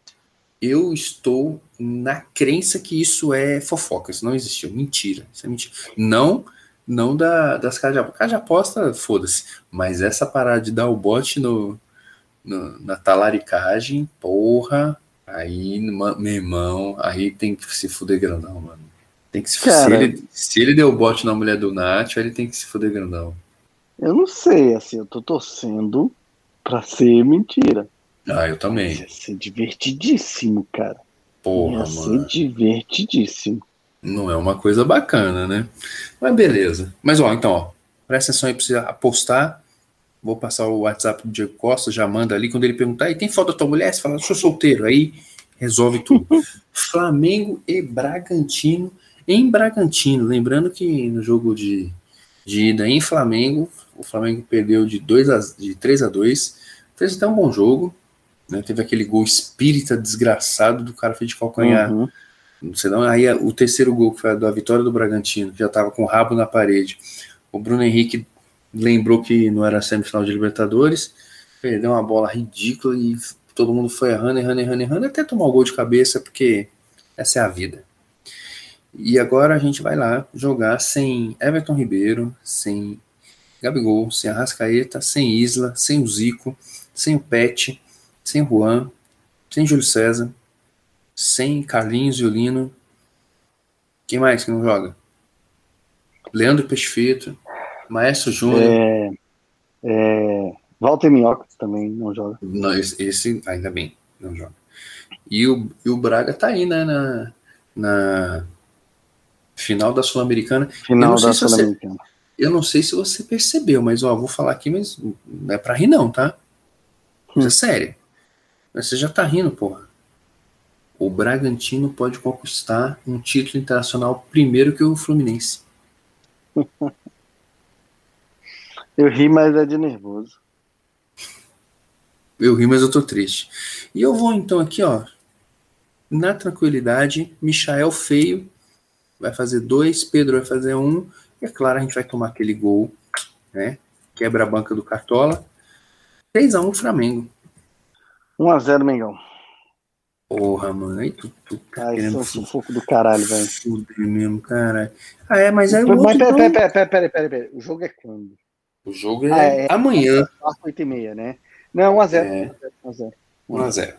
eu estou na crença que isso é fofoca, isso não existiu. Mentira, isso é mentira. Não, não da, das casas de aposta. Casa de aposta, foda-se. Mas essa parada de dar o bote no, no, na talaricagem, porra, aí, meu irmão, aí tem que se fuder grandão, mano. Tem que se, Cara, se, ele, se ele deu o bote na mulher do Nath, ele tem que se fuder grandão. Eu não sei, assim, eu tô torcendo pra ser mentira. Ah, eu também. Ia ser divertidíssimo, cara. Porra, Ia mano. ser divertidíssimo. Não é uma coisa bacana, né? Mas beleza. Mas ó, então, ó, presta atenção aí pra você apostar. Vou passar o WhatsApp do Diego Costa, já manda ali. Quando ele perguntar, e tem foto da tua mulher? Você fala, sou solteiro. Aí resolve tudo. Flamengo e Bragantino em Bragantino. Lembrando que no jogo de, de ida em Flamengo, o Flamengo perdeu de, 2 a, de 3 a 2 fez até um bom jogo, né? teve aquele gol espírita desgraçado do cara fez de calcanhar. Uhum. Senão, aí o terceiro gol, que foi a da vitória do Bragantino, que já estava com o rabo na parede. O Bruno Henrique lembrou que não era semifinal de Libertadores, perdeu uma bola ridícula e todo mundo foi errando, errando, errando, errando, até tomar o gol de cabeça, porque essa é a vida. E agora a gente vai lá jogar sem Everton Ribeiro, sem Gabigol, sem Arrascaeta, sem Isla, sem o Zico, sem o Pet, sem Juan, sem Júlio César, sem Carlinhos e Olino. Quem mais que não joga? Leandro Peixefeito, Maestro Júnior. É, é, Walter Minhoca também não joga. Não, esse, esse ainda bem, não joga. E o, e o Braga tá aí, né, na, na final da Sul-Americana. Final da Sul-Americana. Eu não sei se você percebeu, mas ó, vou falar aqui, mas não é pra rir não, tá? Isso é sério. Mas você já tá rindo, porra. O Bragantino pode conquistar um título internacional primeiro que o Fluminense. Eu ri, mas é de nervoso. Eu ri, mas eu tô triste. E eu vou então aqui, ó, na tranquilidade, Michael Feio vai fazer dois, Pedro vai fazer um, e é claro, a gente vai tomar aquele gol, né? Quebra a banca do Cartola. 3x1 Flamengo. 1x0 Mengão. Porra, mano, aí tu, tu tá Ah, isso é querendo um sufoco do caralho, velho. fuder mesmo, caralho. Ah, é, mas aí o Mas outro, pera, então, pera, pera, pera, pera, pera, pera. O jogo é quando? o jogo é, Ah, é. amanhã, Às 8h30, né? Não, 1x0. É. 1x0. 1x0.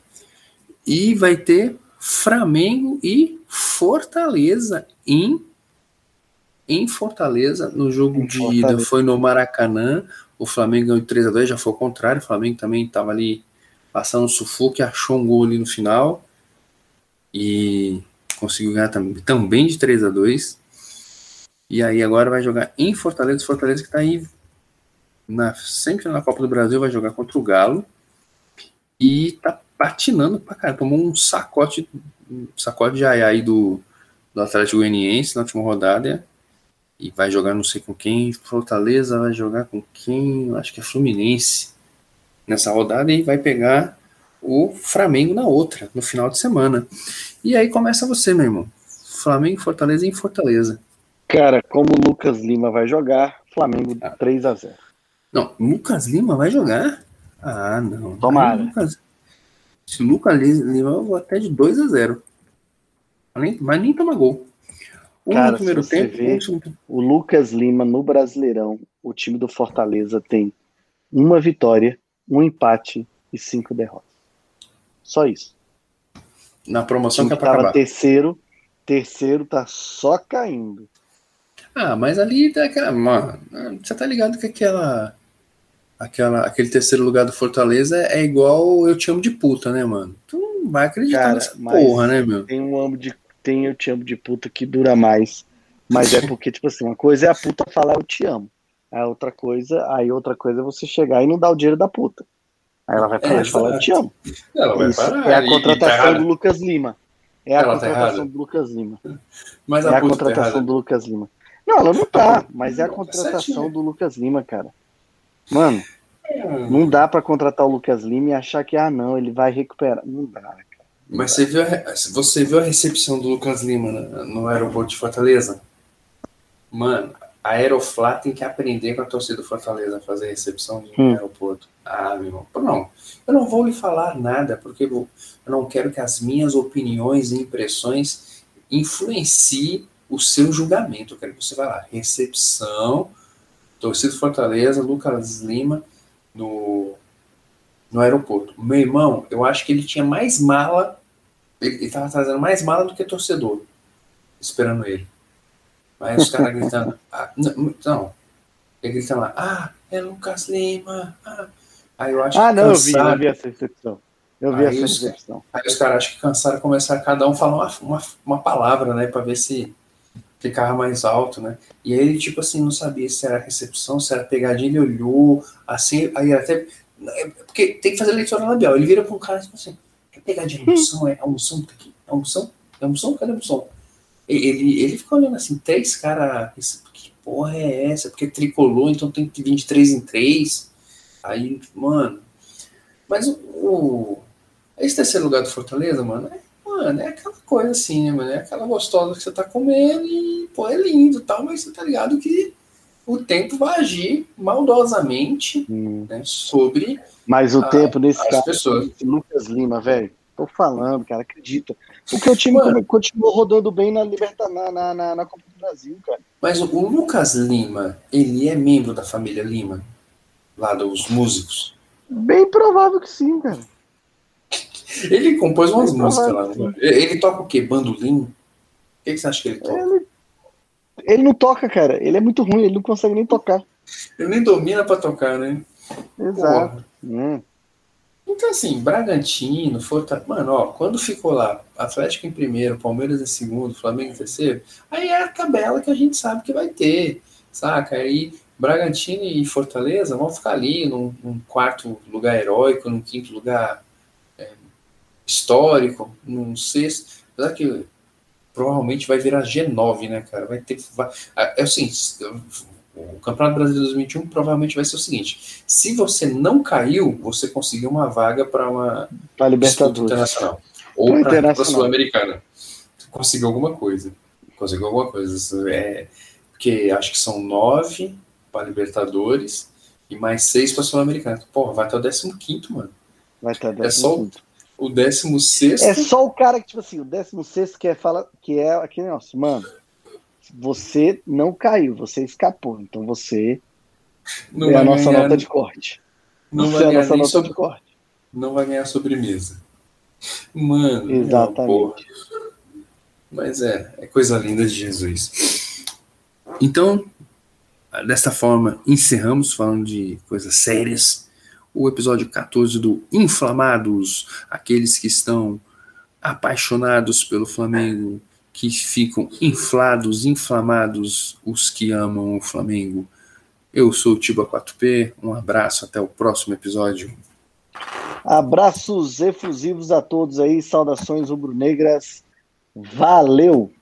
E vai ter Flamengo e Fortaleza em, em Fortaleza. No jogo Em de Fortaleza. ida foi no Maracanã. O Flamengo ganhou de 3x2, já foi o contrário. O Flamengo também estava ali passando sufoco e achou um gol ali no final. E conseguiu ganhar tam- também de 3x2. E aí agora vai jogar em Fortaleza. Fortaleza que está aí na, sempre na Copa do Brasil, vai jogar contra o Galo. E tá patinando pra caralho. Tomou um sacote, um sacote de ai aí do, do Atlético Goianiense na última rodada. E vai jogar não sei com quem. Fortaleza vai jogar com quem? Acho que é Fluminense nessa rodada. E vai pegar o Flamengo na outra, no final de semana. E aí começa você, meu irmão. Flamengo, Fortaleza e em Fortaleza. Cara, como o Lucas Lima vai jogar, Flamengo Ah. 3x0. Não, Lucas Lima vai jogar? Ah, não. Tomara. Aí, Lucas- se o Lucas Lima, eu vou até de 2 a 0 nem, Mas nem toma gol. Um Cara, no primeiro tempo, vê- um. O Lucas Lima no Brasileirão, o time do Fortaleza tem uma vitória, um empate e cinco derrotas. Só isso. Na promoção que é que pra tava acabar. terceiro, terceiro tá só caindo. Ah, mas ali tá aquela. Mano, você tá ligado que aquela. Aquela, aquele terceiro lugar do Fortaleza é igual eu te amo de puta, né, mano? Tu não vai acreditar Cara, nessa porra, né, meu? Tem um amo de tem eu te amo de puta que dura mais, mas é porque tipo assim, uma coisa é a puta falar eu te amo. A outra coisa, aí outra coisa é você chegar e não dar o dinheiro da puta. Aí ela vai parar É, de falar eu te amo. Ela Isso é a e- e contratação tá errado. do Lucas Lima. É a Ela tá contratação errada. do Lucas Lima. Mas É a a tá contratação errada. do Lucas Lima. Não, ela não tá, mas é a tá contratação do Lucas Lima, cara. Mano, não dá pra contratar o Lucas Lima e achar que, ah, não, ele vai recuperar. Não dá, cara. Não Mas dá. você viu, a, você viu a recepção do Lucas Lima no aeroporto de Fortaleza? Mano, a Aeroflá tem que aprender com a torcida do Fortaleza a fazer recepção de Hum. aeroporto. Ah, meu irmão. Não, eu não vou lhe falar nada, porque eu, eu não quero que as minhas opiniões e impressões influenciem o seu julgamento. Eu quero que você vá lá. Recepção, torcida Fortaleza, Lucas Lima no, no aeroporto. Meu irmão, eu acho que ele tinha mais mala ele, ele tava trazendo mais mala do que torcedor, esperando ele. Aí os caras gritando, ah, não, não. Ele gritando lá, ah, é Lucas Lima. Ah, aí eu acho Ah, que não, eu vi, eu vi essa recepção. Eu vi Aí essa os-. Aí os caras acho que cansaram começar cada um falar uma, uma, uma palavra, né? Pra ver se ficava mais alto, né? E aí ele, tipo assim, não sabia se era recepção, se era pegadinha, ele olhou, assim, aí até. é Porque tem que fazer leitura labial. Ele vira pra um cara tipo assim, é pegadinha, emoção, é emoção que tá aqui? É emoção? É emoção? Cadê a? Ele, ele ficou olhando assim, três caras, que porra é essa? Porque tricolou, então tem que vir de três em três. Aí, mano. Mas o, o- esse terceiro lugar do Fortaleza, mano, é, mano, é aquela coisa assim, né, mano? É aquela gostosa que você tá comendo e, pô, é lindo e tal, mas você tá ligado que o tempo vai agir maldosamente Hum. né, sobre Mas o Ah, tempo nesse as caso, pessoas. Lucas Lima, velho, tô falando, cara, acredita. Porque o time Mano. continuou rodando bem na Libertadores, na, na, na, na Copa do Brasil, cara. Mas o Lucas Lima, ele é membro da família Lima, lá dos músicos. Bem provável que sim, cara. Ele compôs umas Bem músicas lá. né? Ele, ele toca o quê? Bandolim? O que, que você acha que ele toca? Ele, ele não toca, cara. Ele é muito ruim, ele não consegue nem tocar. Ele nem domina pra tocar, né? Exato. Hum. Então, assim, Bragantino, Fortaleza. Mano, ó, quando ficou lá, Atlético em primeiro, Palmeiras em segundo, Flamengo em terceiro, aí é a tabela que a gente sabe que vai ter, saca? Aí Bragantino e Fortaleza vão ficar ali num, num quarto lugar heróico, num quinto lugar histórico, num sexto. Apesar que provavelmente vai virar G9, né, cara? Vai ter. Vai, é assim, o Campeonato Brasileiro 2021 provavelmente vai ser o seguinte: se você não caiu, você conseguiu uma vaga para uma pra Libertadores internacional ou para a Sul-Americana. Conseguiu alguma coisa. Conseguiu alguma coisa. É, porque acho que são nove para Libertadores e mais seis para Sul-Americana. Porra, vai até o 15, mano. Vai até o 15. É só o, o 16. É só o cara que, tipo assim, o 16 que é, fala, que é aquele negócio, mano você não caiu, você escapou. Então você não é a nossa ganhar, nota de corte. Não você vai é a nossa nota sobre, de corte. Não vai ganhar sobremesa. Mano. Exatamente. Mas é, é coisa linda de Jesus. Então, desta forma, encerramos falando de coisas sérias. O episódio 14 do Inflamados, aqueles que estão apaixonados pelo Flamengo que ficam inflados, inflamados os que amam o Flamengo. Eu sou o Tiba 4P, um abraço, até o próximo episódio. Abraços efusivos a todos aí, saudações rubro-negras, valeu!